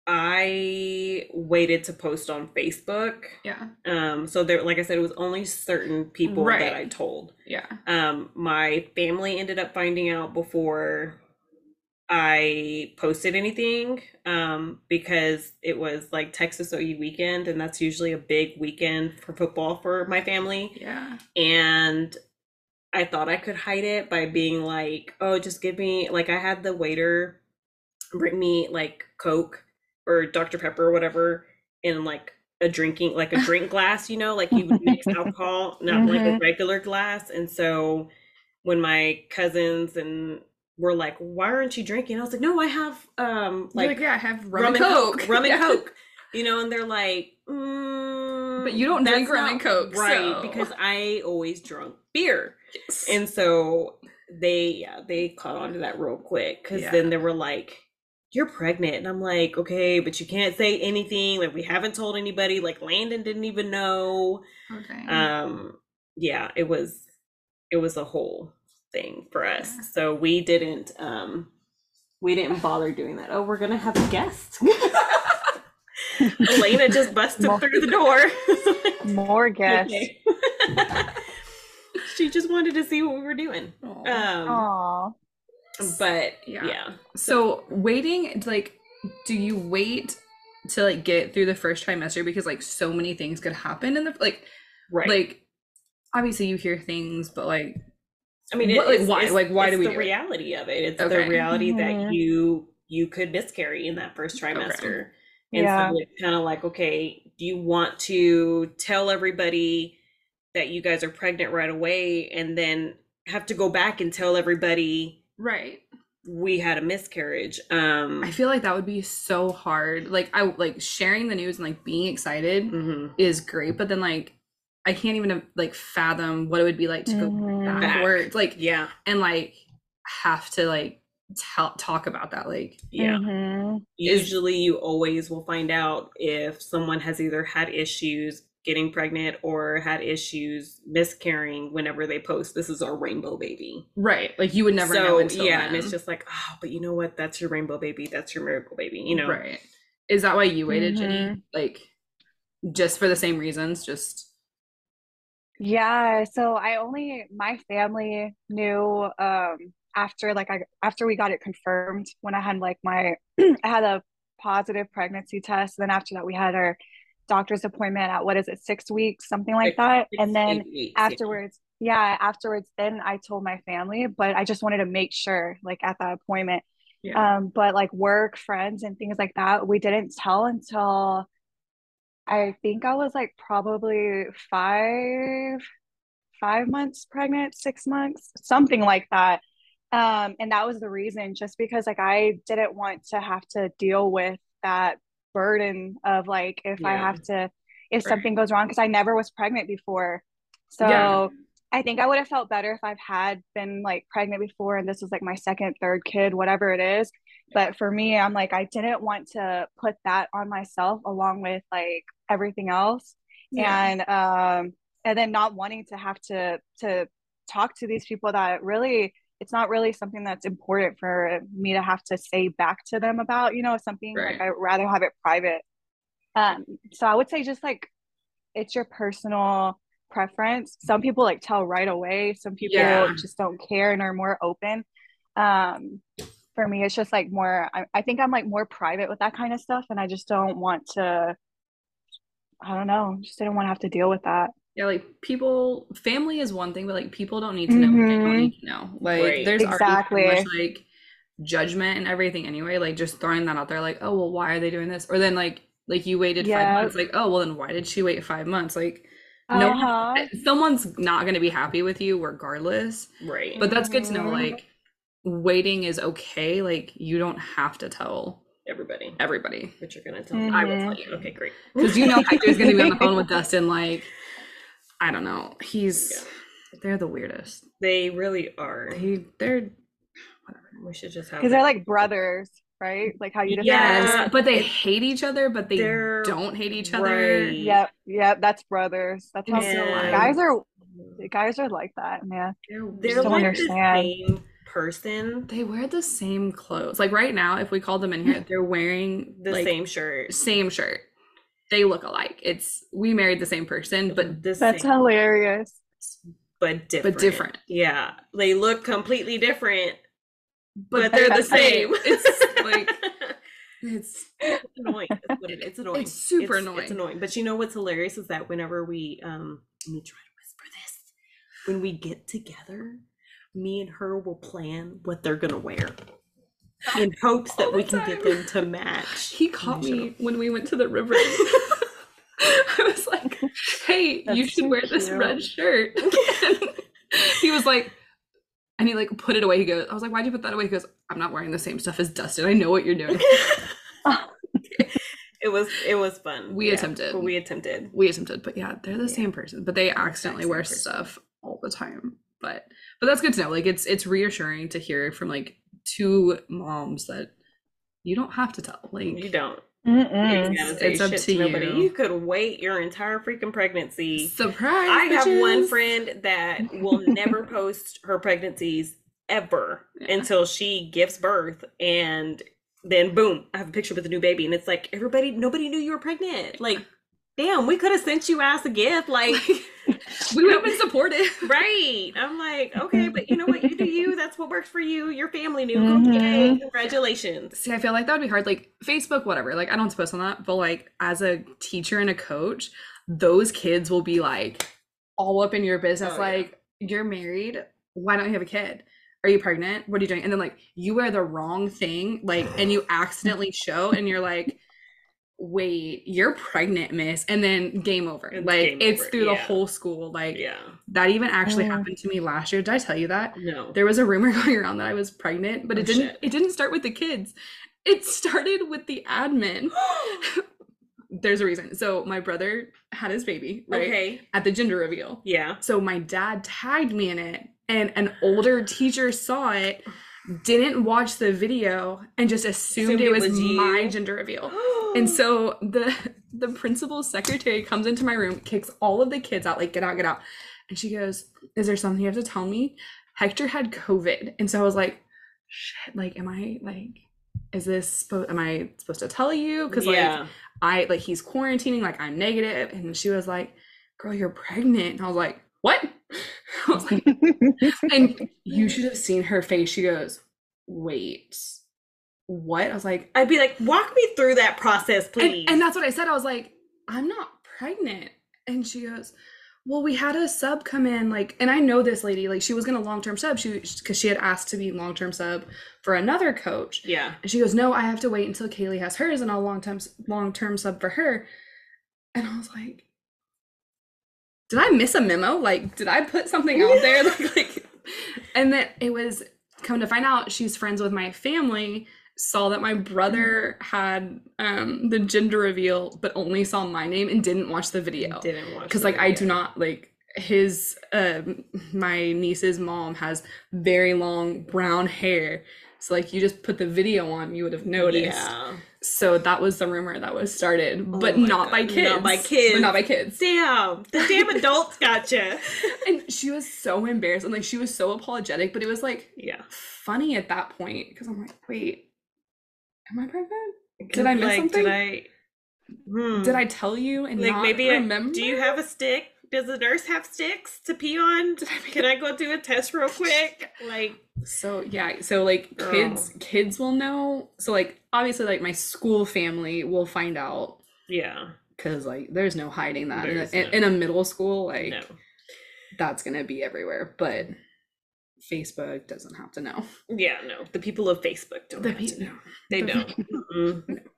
I waited to post on Facebook. Yeah. Um, so there like I said, it was only certain people Right. that I told. Yeah. Um, my family ended up finding out before I posted anything um, because it was like Texas OU weekend, and that's usually a big weekend for football for my family. Yeah. And I thought I could hide it by being like, oh, just give me, like, I had the waiter bring me like Coke or Dr. Pepper or whatever in like a drinking, like a drink glass, you know, like you would mix alcohol, not like a Mhm. regular glass. And so when my cousins and were like, why aren't you drinking? I was like, no, I have um Like, like, yeah, I have rum, rum and coke. rum and Yeah. coke, you know, and they're like, mm, But you don't drink rum and Coke, right? so- Because I always drunk beer, Yes. and so they, yeah, they caught on to that real quick. Because Yeah. then they were like, "You're pregnant," and I'm like, "Okay, but you can't say anything. Like we haven't told anybody. Like Landon didn't even know." okay. Um, yeah, it was, it was a whole thing for us. Yeah. So we didn't, um, we didn't bother doing that. Oh, we're gonna have a guest. Elena just busted Mo- through the door. More guests. Okay. she just wanted to see what we were doing. Aw. Um, Aw. but Yeah. yeah. so waiting like do you wait to like get through the first trimester because like so many things could happen in the like right. like obviously you hear things but like I mean, what- it, like, why- it's- like, why do we the do it? reality of it? It's Okay. the reality that Mhm. you you could miscarry in that first trimester, and Yeah. so it's kind of like, okay, do you want to tell everybody that you guys are pregnant right away, and then have to go back and tell everybody right we had a miscarriage? Um, i feel like that would be so hard like i like sharing the news and like being excited mhm. is great but then like i can't even like fathom what it would be like to go Mhm. backwards like Yeah, and like have to like tell talk about that like yeah. Mhm. Usually you always will find out if someone has either had issues getting pregnant or had issues miscarrying whenever they post this is our rainbow baby right like you would never so know until yeah and it's just like oh but you know what that's your rainbow baby that's your miracle baby you know right is that why you waited jenny Mhm. like just for the same reasons just Yeah, so I only my family knew um after like I after we got it confirmed when I had like my I had a positive pregnancy test. Then after that we had our doctor's appointment at what is it, six weeks, something like that. And then weeks, yeah. afterwards, yeah, afterwards then I told my family, but I just wanted to make sure like at that appointment. yeah Um, but like work, friends, and things like that, we didn't tell until I think I was like probably five, five months pregnant, six months, something like that. Um, and that was the reason, just because like I didn't want to have to deal with that burden of like if I have to, if Right. something goes wrong, because I never was pregnant before. So Yeah. I think I would have felt better if I've had been like pregnant before and this was like my second, third kid, whatever it is. But for me, I'm like, I didn't want to put that on myself along with like everything else. Yeah. And um and then not wanting to have to to talk to these people that really it's not really something that's important for me to have to say back to them about, you know, something Right. like I'd rather have it private. Um, so I would say just like it's your personal preference. Some people like tell right away, some people Yeah. just don't care and are more open. Um, for me, it's just like more, I, I think I'm like more private with that kind of stuff, and I just don't want to, I don't know, just didn't want to have to deal with that. Yeah, like people, family is one thing, but like people don't need to know what they don't Mhm. need to know. Like Right. there's already Exactly. so much like judgment and everything anyway. Like just throwing that out there, like, oh well, why are they doing this? Or then like like you waited Yeah. five months, like, oh well then why did she wait five months? Like no one- Uh-huh. someone's not gonna be happy with you regardless. Right. But that's good to know, Mhm. like waiting is okay. Like you don't have to tell everybody. everybody. But you're gonna tell me? I will tell mm-hmm. you. Okay, great. Because you know Hector's gonna be on the phone with Dustin, like I don't know. He's they're the weirdest. They really are. They they're We should just have Because they're like brothers, right? Like how you just Yes. said. but they hate each other, but they They're- don't hate each other. right. Yep, yep, that's brothers. That's how Yeah. guys are. Guys are like that, man. They're, They're don't like the same person, they wear the same clothes. Like right now, if we called them in here, they're wearing the like, same shirt, same shirt. They look alike. It's we married the same person, but the That's same, hilarious. but different. But different. Yeah, they look completely different, but, but, they're the same. It's like it's It's annoying. That's what it is. It's annoying. It's super It's annoying. It's annoying. But you know what's hilarious is that whenever we um let me try to whisper this. When we get together, me and her will plan what they're gonna wear. In hopes that we can get them to match. he caught me when we went to the river. I was like, "Hey, you should so wear this red shirt." he was like, and he like put it away. He goes, "I was like, why'd you put that away?" He goes, "I'm not wearing the same stuff as Dustin. I know what you're doing." it was it was fun. We attempted. We attempted. we attempted, but yeah, they're the Yeah. same person, but they accidentally wear person. stuff all the time. But but that's good to know. Like it's it's reassuring to hear from like two moms that you don't have to tell. Like You don't. Say it's up shit to nobody. you. You could wait your entire freaking pregnancy. surprise. I have one friend that will never post her pregnancies ever Yeah. until she gives birth and then boom, I have a picture with a new baby and it's like everybody nobody knew you were pregnant. Like damn, we could have sent you ass a gift like we would have been supportive. right. I'm like, okay, but you know what? You do you. That's what works for you. Your family knew. Mhm. Okay, congratulations. See, I feel like that would be hard. Like Facebook, whatever. Like I don't post on that, but like as a teacher and a coach, those kids will be like all up in your business. Oh, yeah. like you're married. Why don't you have a kid? Are you pregnant? What are you doing? And then like you wear the wrong thing, like, and you accidentally show, and you're like, wait, you're pregnant, miss. And then game over. It's like game it's over, through the whole school. Like Yeah. that even actually Mm. happened to me last year. Did I tell you that? No. there was a rumor going around that I was pregnant, but Oh, it didn't shit. it didn't start with the kids. It started with the admin. There's a reason. So my brother had his baby, right? Okay. At the gender reveal. Yeah. So my dad tagged me in it and an older teacher saw it, didn't watch the video and just assumed, Assumed it it was, was you? my gender reveal. And so the the principal's secretary comes into my room, kicks all of the kids out, like get out, get out. And she goes, "Is there something you have to tell me?" Hector had COVID, and so I was like, "Shit! Like, am I like, is this supposed? Am I supposed to tell you? Because like, yeah. I like he's quarantining, like I'm negative." And she was like, "Girl, you're pregnant." And I was like, "What?" I was like, and you should have seen her face. She goes, "Wait, what?" I was like, I'd be like, walk me through that process, please. and, and that's what I said. I was like, I'm not pregnant. And she goes, Well, we had a sub come in, like, and I know this lady, like, she was gonna long term sub, she because she had asked to be long term sub for another coach. yeah. And she goes, No, I have to wait until Kaylee has hers, and I'll long term long term sub for her. And I was like, Did I miss a memo? Like, did I put something out there? like, like, and then it was come to find out she's friends with my family saw that my brother had um the gender reveal but only saw my name and didn't watch the video Didn't watch because like i do not like his um my niece's mom has very long brown hair So like you just put the video on, you would have noticed. Yeah. So that was the rumor that was started, Oh but not by kids. not by kids. But not by kids. Damn, the damn adults gotcha. And she was so embarrassed and like she was so apologetic, but it was like Yeah. funny at that point because I'm like, wait, am I pregnant? Did I miss something? Did I? Hmm. Did I tell you and like maybe? I, remember? do you have a stick? Does the nurse have sticks to pee on? Did I make Can I go do a test real quick? Like, So yeah, so like Girl. kids kids will know. So like obviously like my school family will find out yeah, because like there's no hiding that in a, no- in a middle school like no, that's gonna be everywhere. But Facebook doesn't have to know. yeah, no. The people of Facebook don't. The have to pe- know. They the- don't.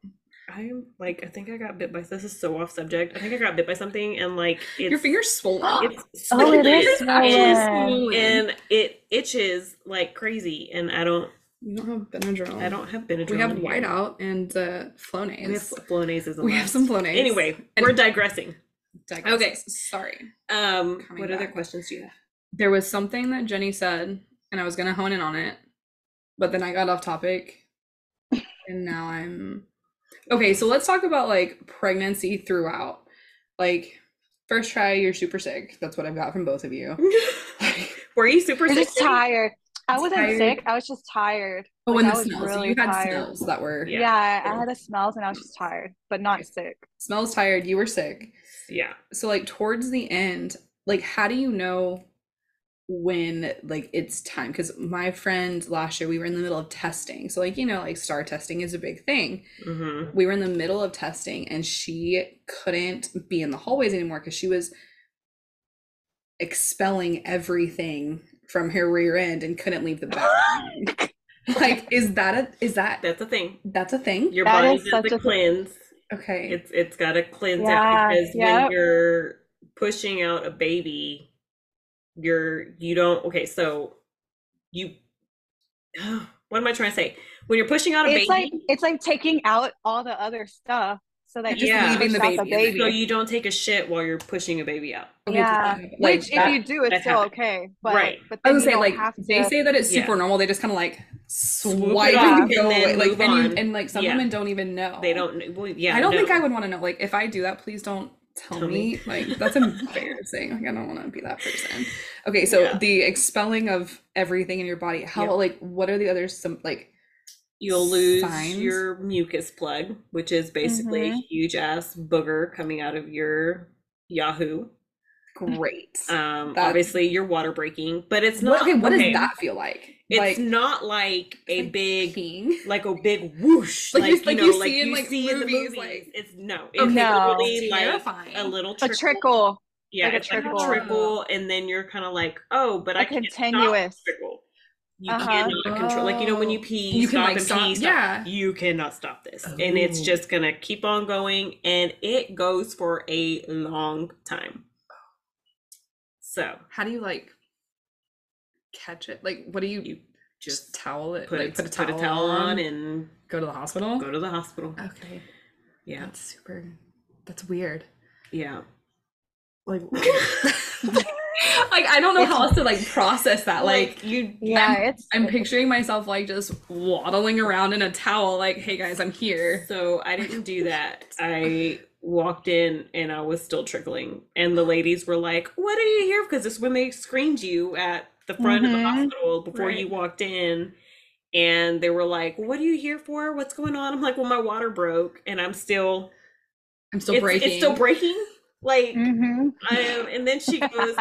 I'm like, I think I got bit by. This is so off subject. I think I got bit by something, and like, it's, Your finger's swollen. It's Oh, it is swollen, and, swollen. and it itches like crazy, and I don't. you don't have Benadryl. I don't have Benadryl. We have in here. whiteout and uh Flonase. We have Flonase. is a We have some Flonase. Anyway, And- we're digressing. Diagnosis. Okay. Sorry. Um, Coming what other questions do you have? There was something that Jenny said, and I was gonna hone in on it, but then I got off topic, and now I'm okay. So let's talk about like pregnancy throughout. Like, first try, you're super sick. That's what I've got from both of you. like, Were you super sick? just tired. I wasn't Tired. sick. I was just tired. Oh, Like, and I the was smells. really you had tired. smells that were Yeah. Yeah, I had the smells and I was just tired, but not sick. smells tired. You were sick. Yeah. so like towards the end like how do you know when like it's time because my friend last year we were in the middle of testing. So like you know like STAAR testing is a big thing. Mm-hmm. we were in the middle of testing and she couldn't be in the hallways anymore because she was expelling everything from her rear end and couldn't leave the bathroom like is that a is that That's a thing. that's a thing? Your That body is does such a a- cleanse. okay. It's it's got to cleanse Yeah, out because when you're pushing out a baby, you're you don't. Okay, so you. What am I trying to say? When you're pushing out a It's baby, like it's like taking out all the other stuff so that you Yeah. Leaving the out the baby in there. baby. so you don't take a shit while you're pushing a baby out. Yeah, like which that- if you do, it's still happens. okay. But Right. but I then was you say like have they to. say that it's Yeah. super normal. They just kind of like Swoop it swipe off and go and then away. Like move and, you, and like some Yeah. women don't even know. They don't. Well, yeah, I don't think. I would want to know. Like if I do that, please don't tell, Tell me. me. Like that's embarrassing. Like I don't want to be that person. Okay, so Yeah. the expelling of everything in your body. How like what are the other some like You'll lose signs? your mucus plug, which is basically a Mhm. huge ass booger coming out of your Yahoo. great? Um, That- obviously you're water breaking, but it's what, not. okay, what okay, does that feel like? It's like not like a like big, peeing. like a big whoosh, Like like, you- you, know, you like see in, like, see in the movies, movies. like- it's no, it's Okay, No. literally like terrifying. a little a trickle. trickle, Yeah, like a it's like trickle. a trickle, and then you're kind of like, oh, but I a can't continuous. trickle. You Uh-huh. cannot control, like you know when you pee, You can, like, and stop- pee, stop. yeah. You cannot stop this, and it's Oh. just gonna keep on going, and it goes for a long time. So How do you like catch it? Like what do you you just just towel it? put, like put a towel, put a towel on and go to the hospital? go to the hospital. Okay. Yeah, That's super that's weird. yeah. Like like I don't know how else to like process that. Like you, Yeah, it's I'm picturing myself like just waddling around in a towel, like, hey guys, I'm here. So I didn't do that. I walked in and I was still trickling. And the ladies were like, What are you here? Because this is when they screened you at the front of the Mhm. hospital before you walked in. And they were like, What are you here for? What's going on? I'm like, Well, my water broke and I'm still I'm still it's, breaking. it's still breaking. Like hmm I am and then she goes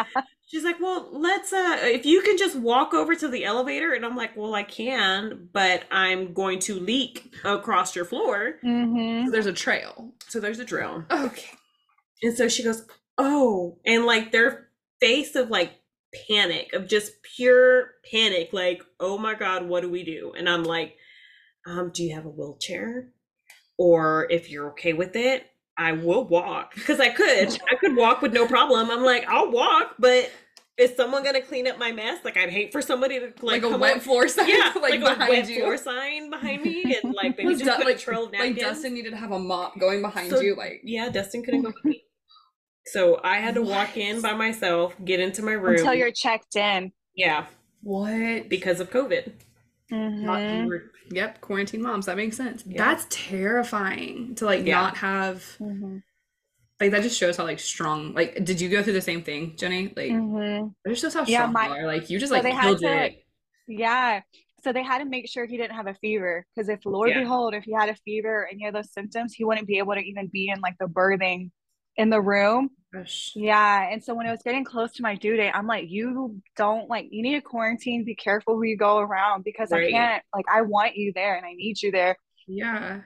She's like, "Well, let's uh if you can just walk over to the elevator." And I'm like, "Well, I can, but I'm going to leak across your floor." hmm There's a trail. So there's a drill. Okay. And so she goes, Oh, and like their face of like panic, of just pure panic, like, Oh my God, what do we do? And I'm like, um, Do you have a wheelchair? Or if you're okay with it, I will walk. Because I could, I could walk with no problem. I'm like, I'll walk, but is someone gonna clean up my mess? Like, I'd hate for somebody to like, Like, a wet up- floor sign yeah, like, like, a wet you. floor sign behind me, and like maybe just Du- put like, a trail of like. Dustin needed to have a mop going behind So- you, like Yeah, Dustin couldn't go with me. So I had to walk in by myself, get into my room. until you're checked in. yeah, what? because of COVID. Not- Mhm. you were- yep, quarantine moms. That makes sense. Yeah. That's terrifying to like Yeah. not have Mhm. like that just shows how like strong like did you go through the same thing, Jenny? Like Mhm. that just shows how Yeah, strong my- you are. Like you just so like they killed to- it. Yeah. So they had to make sure he didn't have a fever because if Lord Yeah. behold, if he had a fever or any of those symptoms, he wouldn't be able to even be in like the birthing in the room. Gosh. Yeah. And so when it was getting close to my due date, I'm like, you don't like, you need to quarantine, be careful who you go around because I can't, like, I want you there and I need you there. Yeah.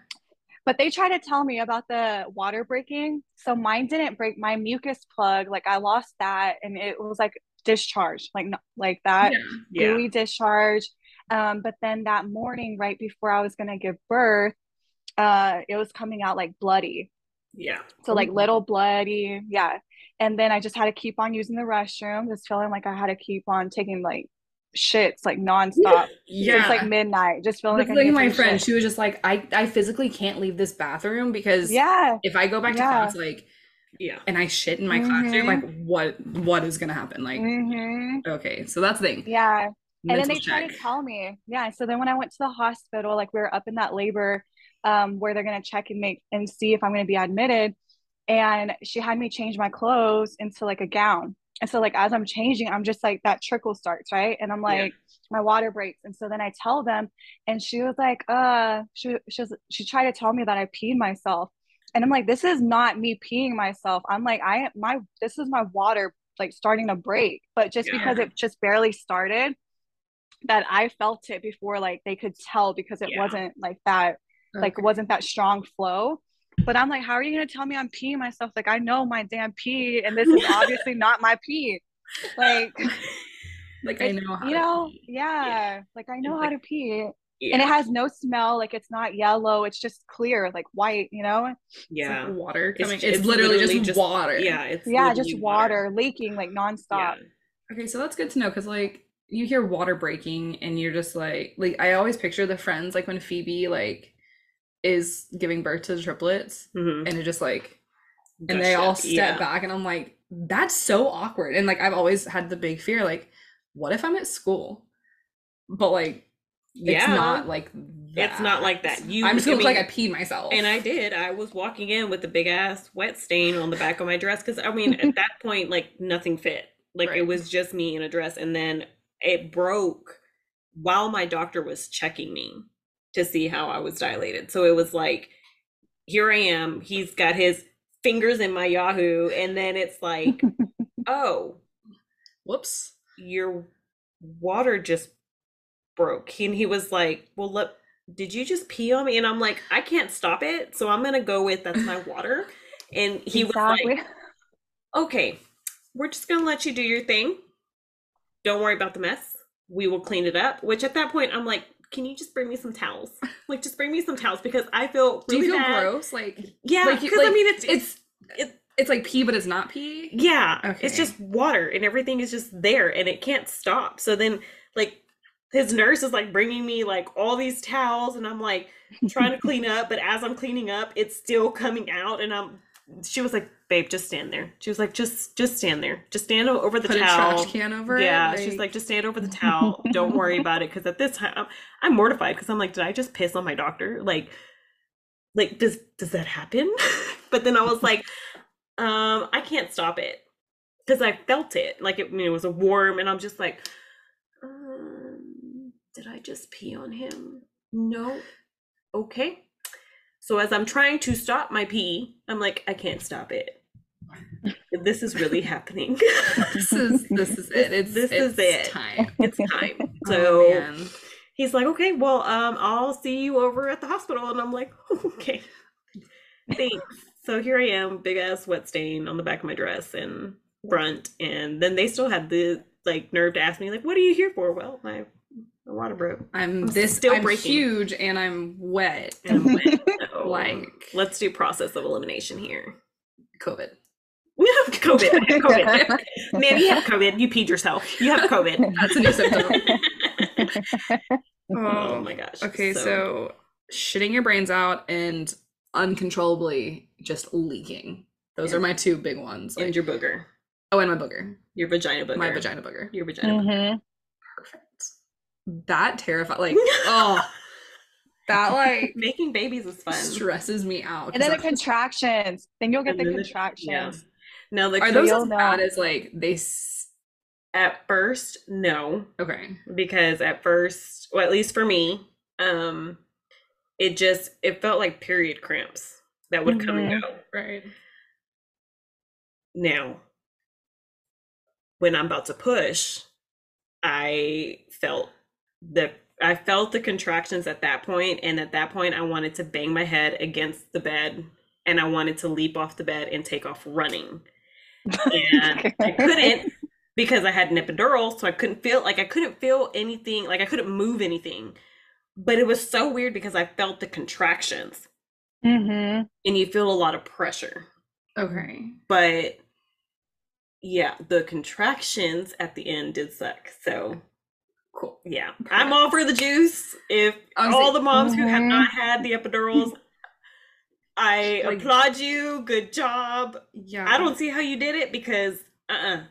But they tried to tell me about the water breaking. So mine didn't break my mucus plug. Like I lost that and it was like discharge, like, like that yeah. Yeah. gooey discharge. Um, but then that morning, right before I was gonna give birth, uh, it was coming out like bloody. Yeah. So like little bloody, yeah. And then I just had to keep on using the restroom, just feeling like I had to keep on taking like shits like nonstop Yeah. since like midnight, just feeling That's like like my friend. shit. She was just like, I, I physically can't leave this bathroom because Yeah, if I go back to Yeah. class, like, Yeah. and I shit in my classroom, Mhm. like, what, what is gonna happen? Like, hmm okay, so that's the thing. yeah. and then Mental they tried check. to tell me yeah so then when i went to the hospital like we were up in that labor um, where they're going to check and make and see if i'm going to be admitted. And she had me change my clothes into like a gown. And so like as i'm changing i'm just like that trickle starts right? And i'm Yeah. like my water breaks. And so then i tell them and she was like uh she, she was she tried to tell me that i peed myself. And i'm like this is not me peeing myself. I'm like i my this is my water like starting to break. But just Yeah. because it just barely started that I felt it before like they could tell because it Yeah. wasn't like that like Okay. wasn't that strong flow. But I'm like, how are you gonna tell me I'm peeing myself? Like I know my damn pee and this is obviously not my pee. Like like, I know how you to know, pee. yeah. Like I know It's how to pee. Yeah. And it has no smell, like it's not yellow, it's just clear, like white, you know? It's yeah. like water It's- coming. It's, it's literally, literally just, just- water. Yeah. It's Yeah, literally just water, leaking like nonstop. Yeah. Okay, so that's good to know because like you hear water breaking and you're just like like I always picture the friends like when Phoebe like is giving birth to the triplets Mhm. and it just like and they all step Yeah. back and I'm like that's so awkward and like I've always had the big fear like what if I'm at school but like it's Yeah. not like that. It's not like that. You- I'm just gonna like I peed myself And I did. I was walking in with a big ass wet stain on the back of my dress because I mean, at that point, like nothing fit. Like Right. it was just me in a dress, and then it broke while my doctor was checking me to see how I was dilated. So it was like, here I am. He's got his fingers in my Yahoo, and then it's like, oh, whoops your water just broke. And he was like, Well, look, did you just pee on me? And I'm like, I can't stop it. So I'm going to go with that's my water. And he was like, Okay, we're just going to let you do your thing. Don't worry about the mess. We will clean it up. Which at that point, I'm like, Can you just bring me some towels? Like, just bring me some towels because I feel do really you feel bad. gross like Yeah, Like because I mean, it's, it's it's it's like pee but it's not pee Yeah, Okay. it's just water and everything is just there and it can't stop. So then, like, his nurse is like bringing me like all these towels and I'm like trying to clean up, but as I'm cleaning up, it's still coming out. And I'm, she was like, babe, just stand there. She was like, just, just stand there. Just stand over the put a towel. trash can over yeah, it she's like, just stand over the towel. Don't worry about it. Cause at this time, I'm, I'm mortified because I'm like, did I just piss on my doctor? Like, like does does that happen? but then I was like, um, I can't stop it because I felt it. Like it, it was a warm, and I'm just like, um, did I just pee on him? No. Okay. So as I'm trying to stop my pee, I'm like, I can't stop it. This is really happening. this is this is it. It's This is it's it. time. it's time. Oh, So man. he's like, okay, well, um, I'll see you over at the hospital. And I'm like, okay, thanks. so here I am, big ass wet stain on the back of my dress and front. And then they still had the like nerve to ask me, like, what are you here for? Well, my, my water broke. I'm I'm this still I'm breaking. huge and I'm wet. And I'm wet. So, Like- let's do process of elimination here. COVID. We have COVID. I have COVID. Man, you have COVID. You peed yourself. You have COVID. That's a new symptom. oh um, my gosh. Okay, so, shitting your brains out and uncontrollably just leaking. Those are my two big ones. and Like, your booger. oh, and my booger. Your vagina booger. My vagina booger. Your vagina booger. Mm-hmm. Perfect. that terrified. Like, oh, that like Making babies is fun. stresses me out. And then the 'cause I- contractions. Then you'll get the then the- contractions. No, the are those You'll as know. bad as like they? S- at first, no. okay. because at first well at least for me um it just it felt like period cramps that would come and go Right. now when i'm about to push i felt the i felt the contractions at that point and at that point i wanted to bang my head against the bed and i wanted to leap off the bed and take off running and I couldn't because I had an epidural, so I couldn't feel like I couldn't feel anything, like I couldn't move anything. But it was so weird because I felt the contractions Mm-hmm. and you feel a lot of pressure. Okay. But yeah, the contractions at the end did suck. So Cool. yeah, I'm all for the juice. If all like- the moms who have Mhm. not had the epidurals, I Like- applaud you. Good job. Yeah. I don't see how you did it because uh-uh,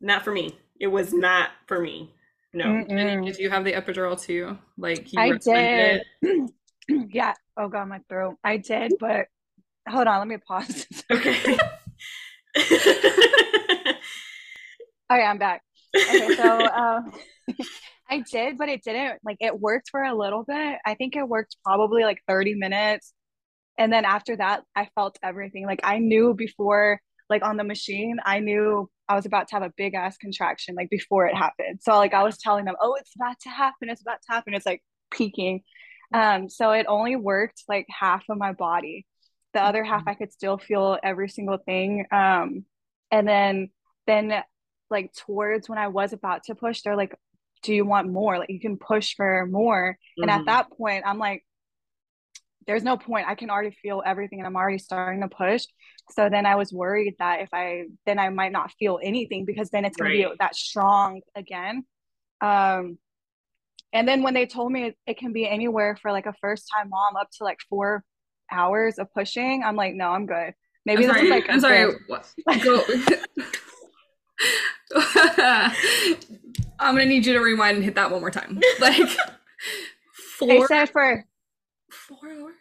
not for me. It was not for me. No. Mm-mm. Did you have the epidural too? Like you I recommended did. yeah. Oh god, my throat. I did, but hold on, let me pause. Okay. okay, I'm back. Okay, so um I did, but it didn't like it worked for a little bit. I think it worked probably like 30 minutes. And then after that, I felt everything. Like I knew before, like on the machine, I knew I was about to have a big ass contraction, like before it happened. So like I was telling them, oh, it's about to happen, it's about to happen. It's like peaking. Um, so it only worked like half of my body. The other half I could still feel every single thing. Um, and then then like towards when I was about to push, they're like, do you want more? Like you can push for more. And at Mhm. that point, I'm like, there's no point. I can already feel everything and I'm already starting to push. So then I was worried that if I then I might not feel anything because then it's gonna be that strong again. Um and then when they told me it, it can be anywhere for like a first time mom up to like four hours of pushing, I'm like, no, I'm good. Maybe I'm this sorry. is like I'm sorry. Go. I'm gonna need you to rewind and hit that one more time. Like four. They said for four hours.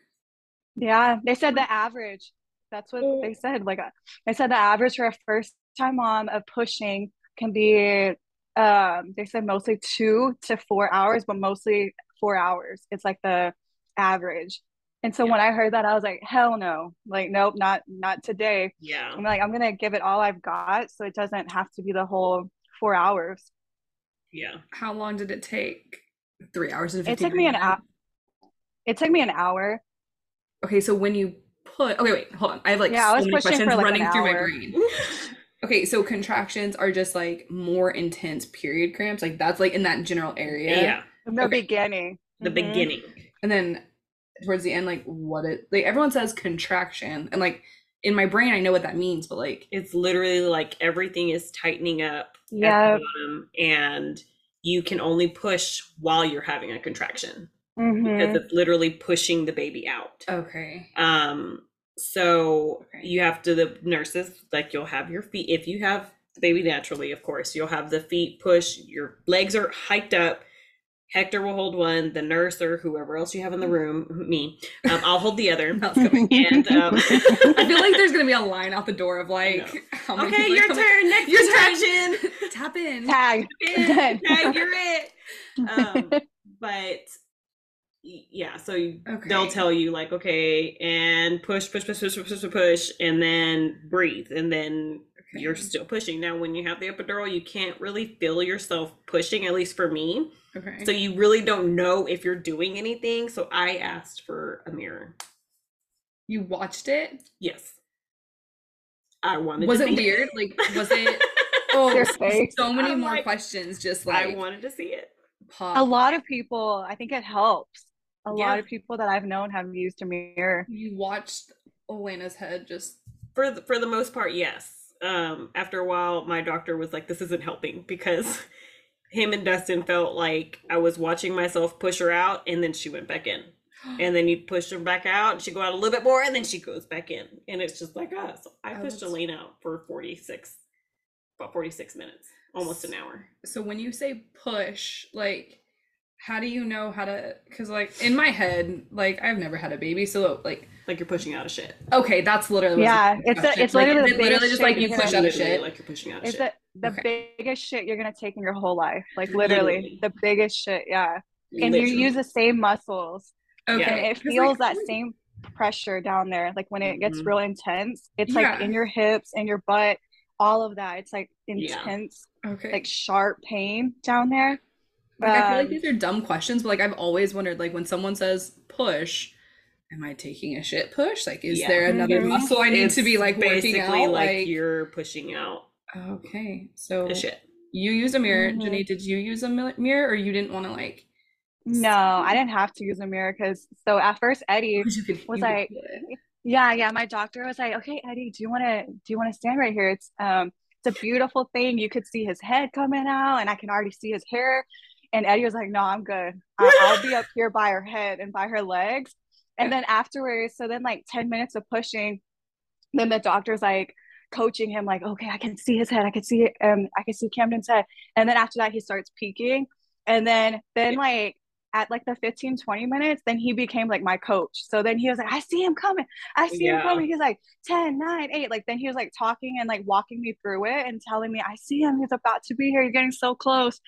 Yeah, they said the average. That's what Oh. they said. Like, uh, they said the average for a first time mom of pushing can be, um, they said mostly two to four hours, but mostly four hours. It's like the average. And so when I heard that, I was like, hell no. Like, nope, not not today. Yeah. I'm like, I'm gonna give it all I've got, so it doesn't have to be the whole four hours. Yeah. How long did it take? Three hours and It fifteen. took me an hour. It took me an hour. Okay, so when you put okay, wait, hold on. I have like Yeah, I so was many questions for, like, running through my brain. Okay, so contractions are just like more intense period cramps. Like that's like in that general area. Yeah. From the Okay. beginning. The Mhm. beginning. And then towards the end, like what it like everyone says contraction. And like in my brain I know what that means, but like It's literally like everything is tightening up at Yeah. the bottom and you can only push while you're having a contraction mm-hmm. because it's literally pushing the baby out. okay. Um, so Okay. you have to the nurses like you'll have your feet if you have the baby naturally, of course, you'll have the feet push, your legs are hiked up. Hector will hold one, the nurse or whoever else you have in the room, me, um, I'll hold the other. And um, I feel like there's gonna be a line out the door of like how many okay, your turn. Next Your turn. Tap in. Tag. Yeah, tag, you're it. Um, but yeah, so you- they'll tell you like, okay, and push, push, push, push, push, push, push, and then breathe, and then you're still pushing. Now, when you have the epidural, you can't really feel yourself pushing, at least for me. Okay. So you really don't know if you're doing anything. So I asked for a mirror. you watched it? Yes, I wanted. Was to it see weird? Like was it oh so many I'm more like- questions just like I wanted to see it. pop. a lot of people, I think it helps. A Yeah. lot of people that I've known have used a mirror. You watched Elena's head just for the, for the most part yes um after a while my doctor was like this isn't helping because him and dustin felt like i was watching myself push her out and then she went back in. And then you push her back out and she go out a little bit more and then she goes back in. And it's just like ah so i Oh, pushed that's- elaine out for 46 about 46 minutes almost an hour. so when you say push, like how do you know how to because like in my head like i've never had a baby so like Like you're pushing out of shit. okay that's literally what's Yeah, it's a- it's Like, literally is the literally just like you you're push out of shit Like you're pushing out of It's shit. the the Okay. biggest shit you're gonna take in your whole life. Like literally, Literally. the biggest shit. Yeah, and Literally. you use the same muscles, okay and it 'Cause, like, feels that same pressure down there. Like when it gets Mhm. real intense, it's Yeah. like in your hips, in your butt, all of that. It's like Yeah. intense, okay like sharp pain down there. Like I feel like Um, these are dumb questions, but like I've always wondered, like when someone says push, am I taking a shit push? Like, is Yeah. there another Mhm. muscle I need to be like working basically out? like, Like, you're pushing out okay, so the shit. you use a mirror, Mhm. Jenny. Did you use a mirror, or you didn't want to like? No, I didn't have to use a mirror because so at first Eddie, because you could- was like- it. yeah, yeah, my doctor was like, okay, Eddie, do you want to do you want to stand right here? It's um it's a beautiful thing. You could see his head coming out, and I can already see his hair. And Eddie was like, no, I'm good. I- I'll be up here by her head and by her legs. And then afterwards, so then like 10 minutes of pushing, then the doctor's like coaching him, like, okay, I can see his head. I can see it. um I can see Camden's head. And then after that, he starts peeking. And then then like at like the 15 20 minutes then he became like my coach so then he was like i see him coming i see him coming he's like 10 9 8 like then he was like talking and like walking me through it and telling me i see him he's about to be here you're getting so close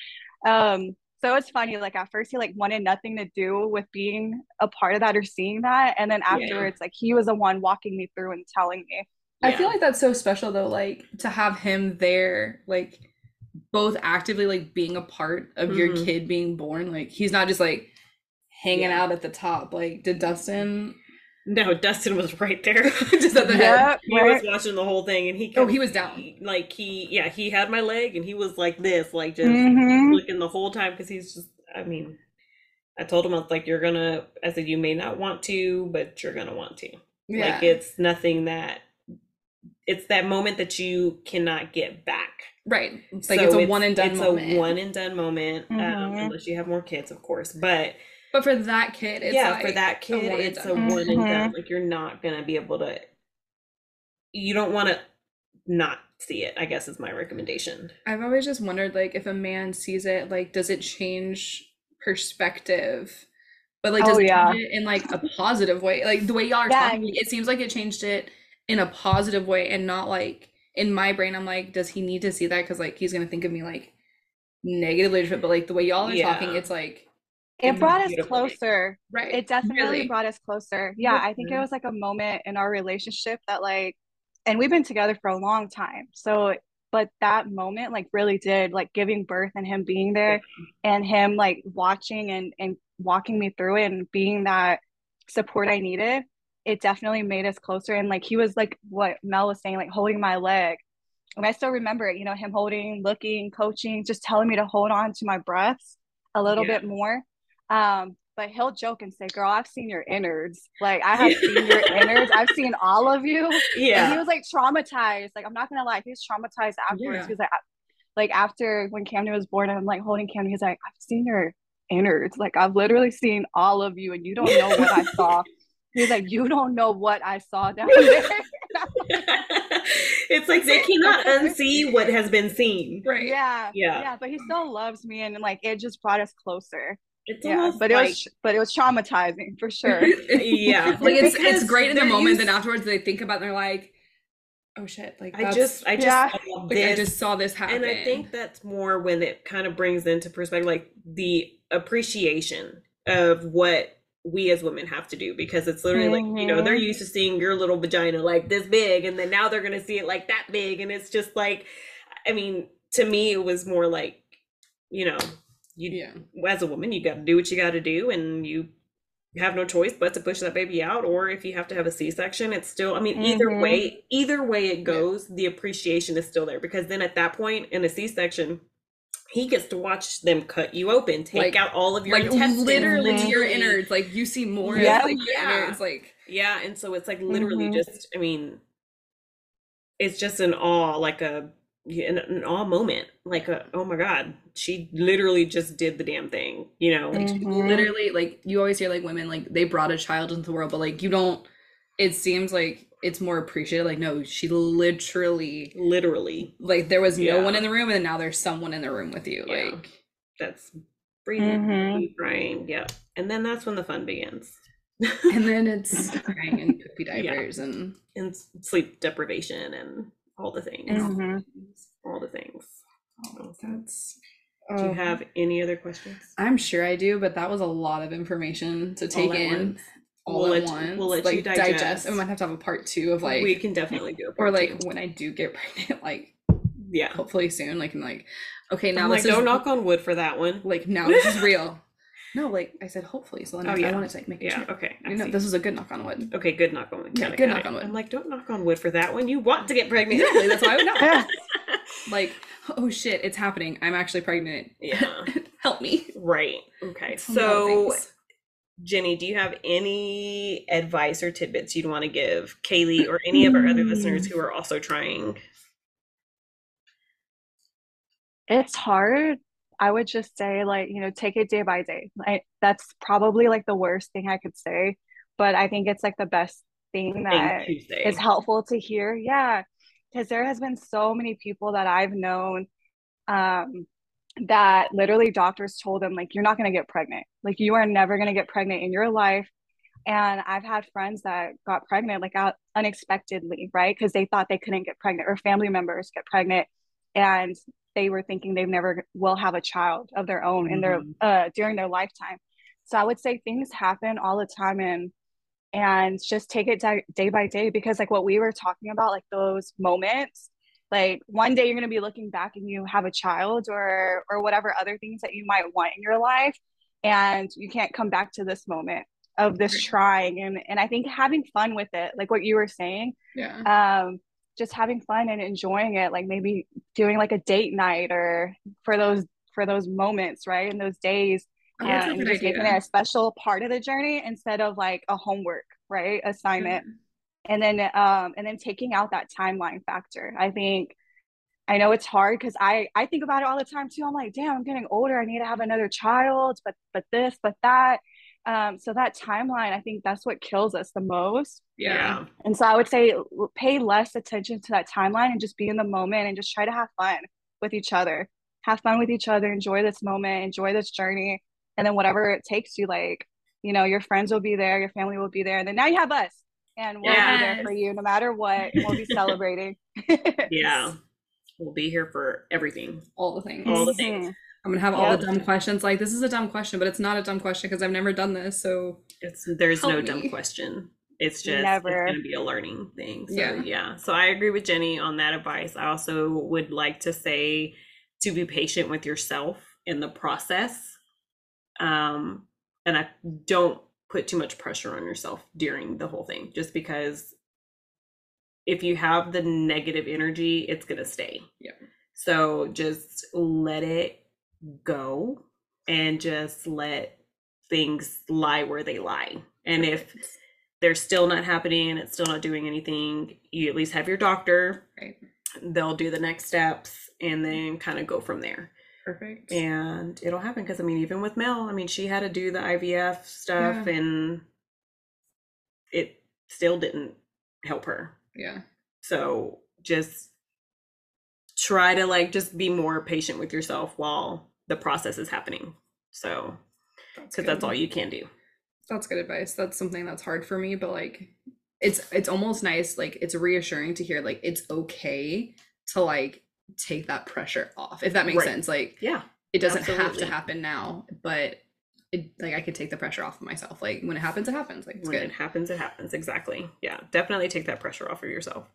um so it's funny like at first he like wanted nothing to do with being a part of that or seeing that and then Yeah. afterwards like he was the one walking me through and telling me I feel like that's so special though, like to have him there, like both actively like being a part of your Mhm. kid being born. Like he's not just like hanging Yeah. out at the top. Like did Dustin No, Dustin was right there. just at the head? yeah he right? was watching the whole thing, and he Oh, he was down. like he yeah he had my leg, and he was like this, like just Mhm. looking the whole time because he's just. I mean, I told him I was like, "You're gonna." I said, "You may not want to, but you're gonna want to." Yeah. Like it's nothing that. It's that moment that you cannot get back. right. It's like So it's a one and done it's moment. a one and done moment, um, Mhm. unless you have more kids, of course. But but for that kid, it's yeah, like for that kid, one and it's a done. one and done. Like you're not gonna be able to. You don't want to not see it. I guess is my recommendation. I've always just wondered like if a man sees it, like does it change perspective? But like oh, does Oh, it yeah. change it in like a positive way? Like the way y'all are Yeah. talking, it seems like it changed it in a positive way and not like in my brain I'm like, does he need to see that? Because like he's gonna think of me like negatively, but like the way y'all are talking, it's like it brought us beautiful way. closer right. it definitely Really? brought us closer yeah i think it was like a moment in our relationship that like and we've been together for a long time so but that moment like really did like giving birth and him being there and him like watching and and walking me through it and being that support i needed it definitely made us closer and like he was like what mel was saying like holding my leg and i still remember it you know him holding looking coaching just telling me to hold on to my breaths a little Yeah. bit more um, but he'll joke and say, "Girl, I've seen your innards. Like I have seen your innards. I've seen all of you." And he was like traumatized. Like I'm not gonna lie, he was traumatized afterwards. Yeah. He was like, like after when Camden was born, I'm like holding Camden. He's like, "I've seen your innards. Like I've literally seen all of you, and you don't know what I saw." He's like, "You don't know what I saw down there." it's like they cannot unsee what has been seen. right. yeah, Yeah. yeah. But he still loves me, and like it just brought us closer. It's Yeah, but it like was, but it was traumatizing for sure. yeah, like it's it's great in the they're moment, then afterwards they think about it and they're like, oh shit, like I just I just Yeah. saw like this I just saw this happen. And I think that's more when it kind of brings into perspective, like the appreciation of what we as women have to do because it's literally like, you know, they're Mhm. used to seeing your little vagina like this big, and then now they're going to see it like that big. And it's just like, I mean, to me, it was more like, you know, you, yeah. as a woman, you got to do what you got to do, and you have no choice but to push that baby out or if you have to have a c-section it's still i mean either Mhm. way either way it goes the appreciation is still there because then at that point in a c-section he gets to watch them cut you open take Like- out all of your Like intestines literally to your innards, like you see more Yeah. of like your Yeah. innards, like yeah and so it's like literally Mhm. just i mean it's just an awe like a an, an awe moment like a oh my god she literally just did the damn thing you know like she Mhm. literally like you always hear like women like they brought a child into the world, but like you don't it seems like it's more appreciated. Like, no, she literally literally like there was no one in the room and now there's someone in the room with you. Yeah. Like that's breathing, Mhm. crying. Yeah. And then that's when the fun begins. And then it's crying and poopy Yeah. diapers and and sleep deprivation and all the things. Mhm. All the things. oh, that's. Do you oh. have any other questions? I'm sure I do, but that was a lot of information to take All in once. all We'll at let- once. we'll let like you digest. We might have to have a part two of like, we can definitely do a or like two. when I do get pregnant, like yeah. hopefully soon, like and like, okay, now I'm like, this don't is knock on wood for that one. like now this is real. No, like I said, hopefully. So then Oh, I yeah. wanted to like make Yeah. sure. Okay. I You know, this is a good knock on wood. Okay, good knock on wood. Yeah, Got good knock it. on wood. I'm like, don't knock on wood for that one. You want to get pregnant. Exactly. That's why I would know. like, oh shit, it's happening. I'm actually pregnant. yeah. Help me. Right. Okay. Tell me all the So. Jenny, do you have any advice or tidbits you'd want to give Kaylee or any of our other listeners mm. who are also trying? It's hard. I would just say, like, you know, take it day by day. Like, that's probably like the worst thing I could say, but I think it's like the best thing that Thing to say. is helpful to hear. Yeah. Because there has been so many people that I've known um, that literally doctors told them, like, you're not going to get pregnant. Like, you are never going to get pregnant in your life. And I've had friends that got pregnant like out unexpectedly, right? Because they thought they couldn't get pregnant, or family members get pregnant, and they were thinking they never will have a child of their own in their Mhm. uh during their lifetime. So I would say things happen all the time, and and just take it di- day by day because like what we were talking about, like those moments, like one day you're gonna be looking back and you have a child or or whatever other things that you might want in your life, and you can't come back to this moment of this trying and and I think having fun with it, like what you were saying, Yeah. um just having fun and enjoying it like maybe doing like a date night or for those for those moments right? In those days Oh, and good just making it a special part of the journey instead of like a homework right? Assignment. And then um and then taking out that timeline factor. I think i know it's hard because i i think about it all the time too. I'm like damn i'm getting older. I need to have another child but but this but that um so that timeline i think that's what kills us the most Yeah. and so I would say pay less attention to that timeline and just be in the moment and just try to have fun with each other. Have fun with each other, enjoy this moment, enjoy this journey. And then whatever it takes you, like, you know, your friends will be there, your family will be there. And then now you have us and we'll be there for you no matter what. We'll be celebrating. Yeah. We'll be here for everything. All the things. All the things. I'm gonna have all the dumb questions. Like this is a dumb question, but it's not a dumb question because I've never done this. So It's there's no Help dumb question. It's just Never. it's gonna be a learning thing. So Yeah. yeah. So I agree with Jenny on that advice. I also would like to say to be patient with yourself in the process. Um and I don't put too much pressure on yourself during the whole thing just because if you have the negative energy, it's gonna stay. Yeah. So just let it go and just let things lie where they lie. And if they're still not happening and it's still not doing anything, you at least have your doctor. Right. They'll do the next steps and then kind of go from there. perfect. And it'll happen because I mean, even with Mel, I mean, she had to do the IVF stuff and it still didn't help her. yeah. So just try to like just be more patient with yourself while the process is happening. So, That's because that's all you can do. That's good advice. That's something that's hard for me, but like it's it's almost nice, like it's reassuring to hear like it's okay to like take that pressure off. If that makes Right. sense. Like Yeah. it doesn't have to happen now, but it like I could take the pressure off of myself. Like when it happens, it happens. Like it's when good. it happens, it happens. Exactly. Yeah. Definitely take that pressure off of yourself.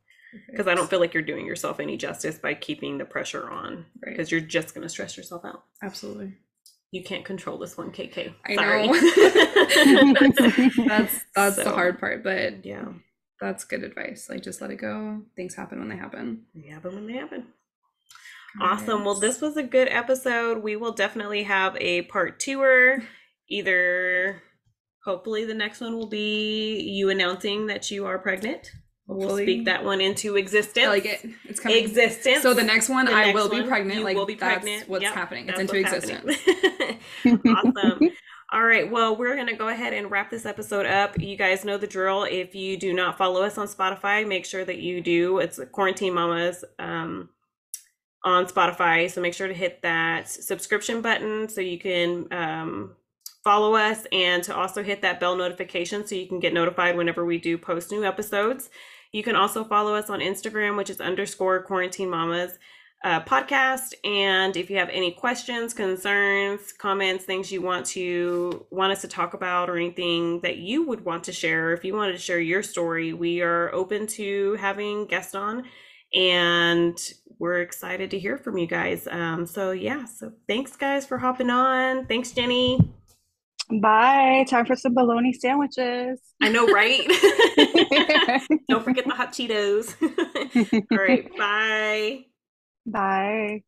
Because I don't feel like you're doing yourself any justice by keeping the pressure on. Right. Because you're just going to stress yourself out. Absolutely. You can't control this one, KK. I Sorry. know. That's that's the hard part, but Yeah. that's good advice. Like just let it go. Things happen when they happen. They happen when they happen. Awesome. Well, this was a good episode. We will definitely have a part two-er. Either hopefully the next one will be you announcing that you are pregnant. We'll speak that one into existence. I like it. It's coming. Existence. So the next one, The I next will be pregnant. like will be that's pregnant. what's Yep, happening. It's into existence. awesome. All right. Well, we're going to go ahead and wrap this episode up. You guys know the drill. If you do not follow us on Spotify, make sure that you do. It's Quarantine Mamas. Um, on Spotify. So make sure to hit that subscription button so you can um, follow us and to also hit that bell notification so you can get notified whenever we do post new episodes. You can also follow us on Instagram, which is underscore quarantine mamas uh, podcast. And if you have any questions, concerns, comments, things you want to want us to talk about, or anything that you would want to share, if you wanted to share your story, we are open to having guests on, and we're excited to hear from you guys. Um, so yeah, so thanks guys for hopping on. Thanks, Jenny. Bye. Time for some bologna sandwiches. I know, right? Don't forget the hot Cheetos. All right, bye. Bye.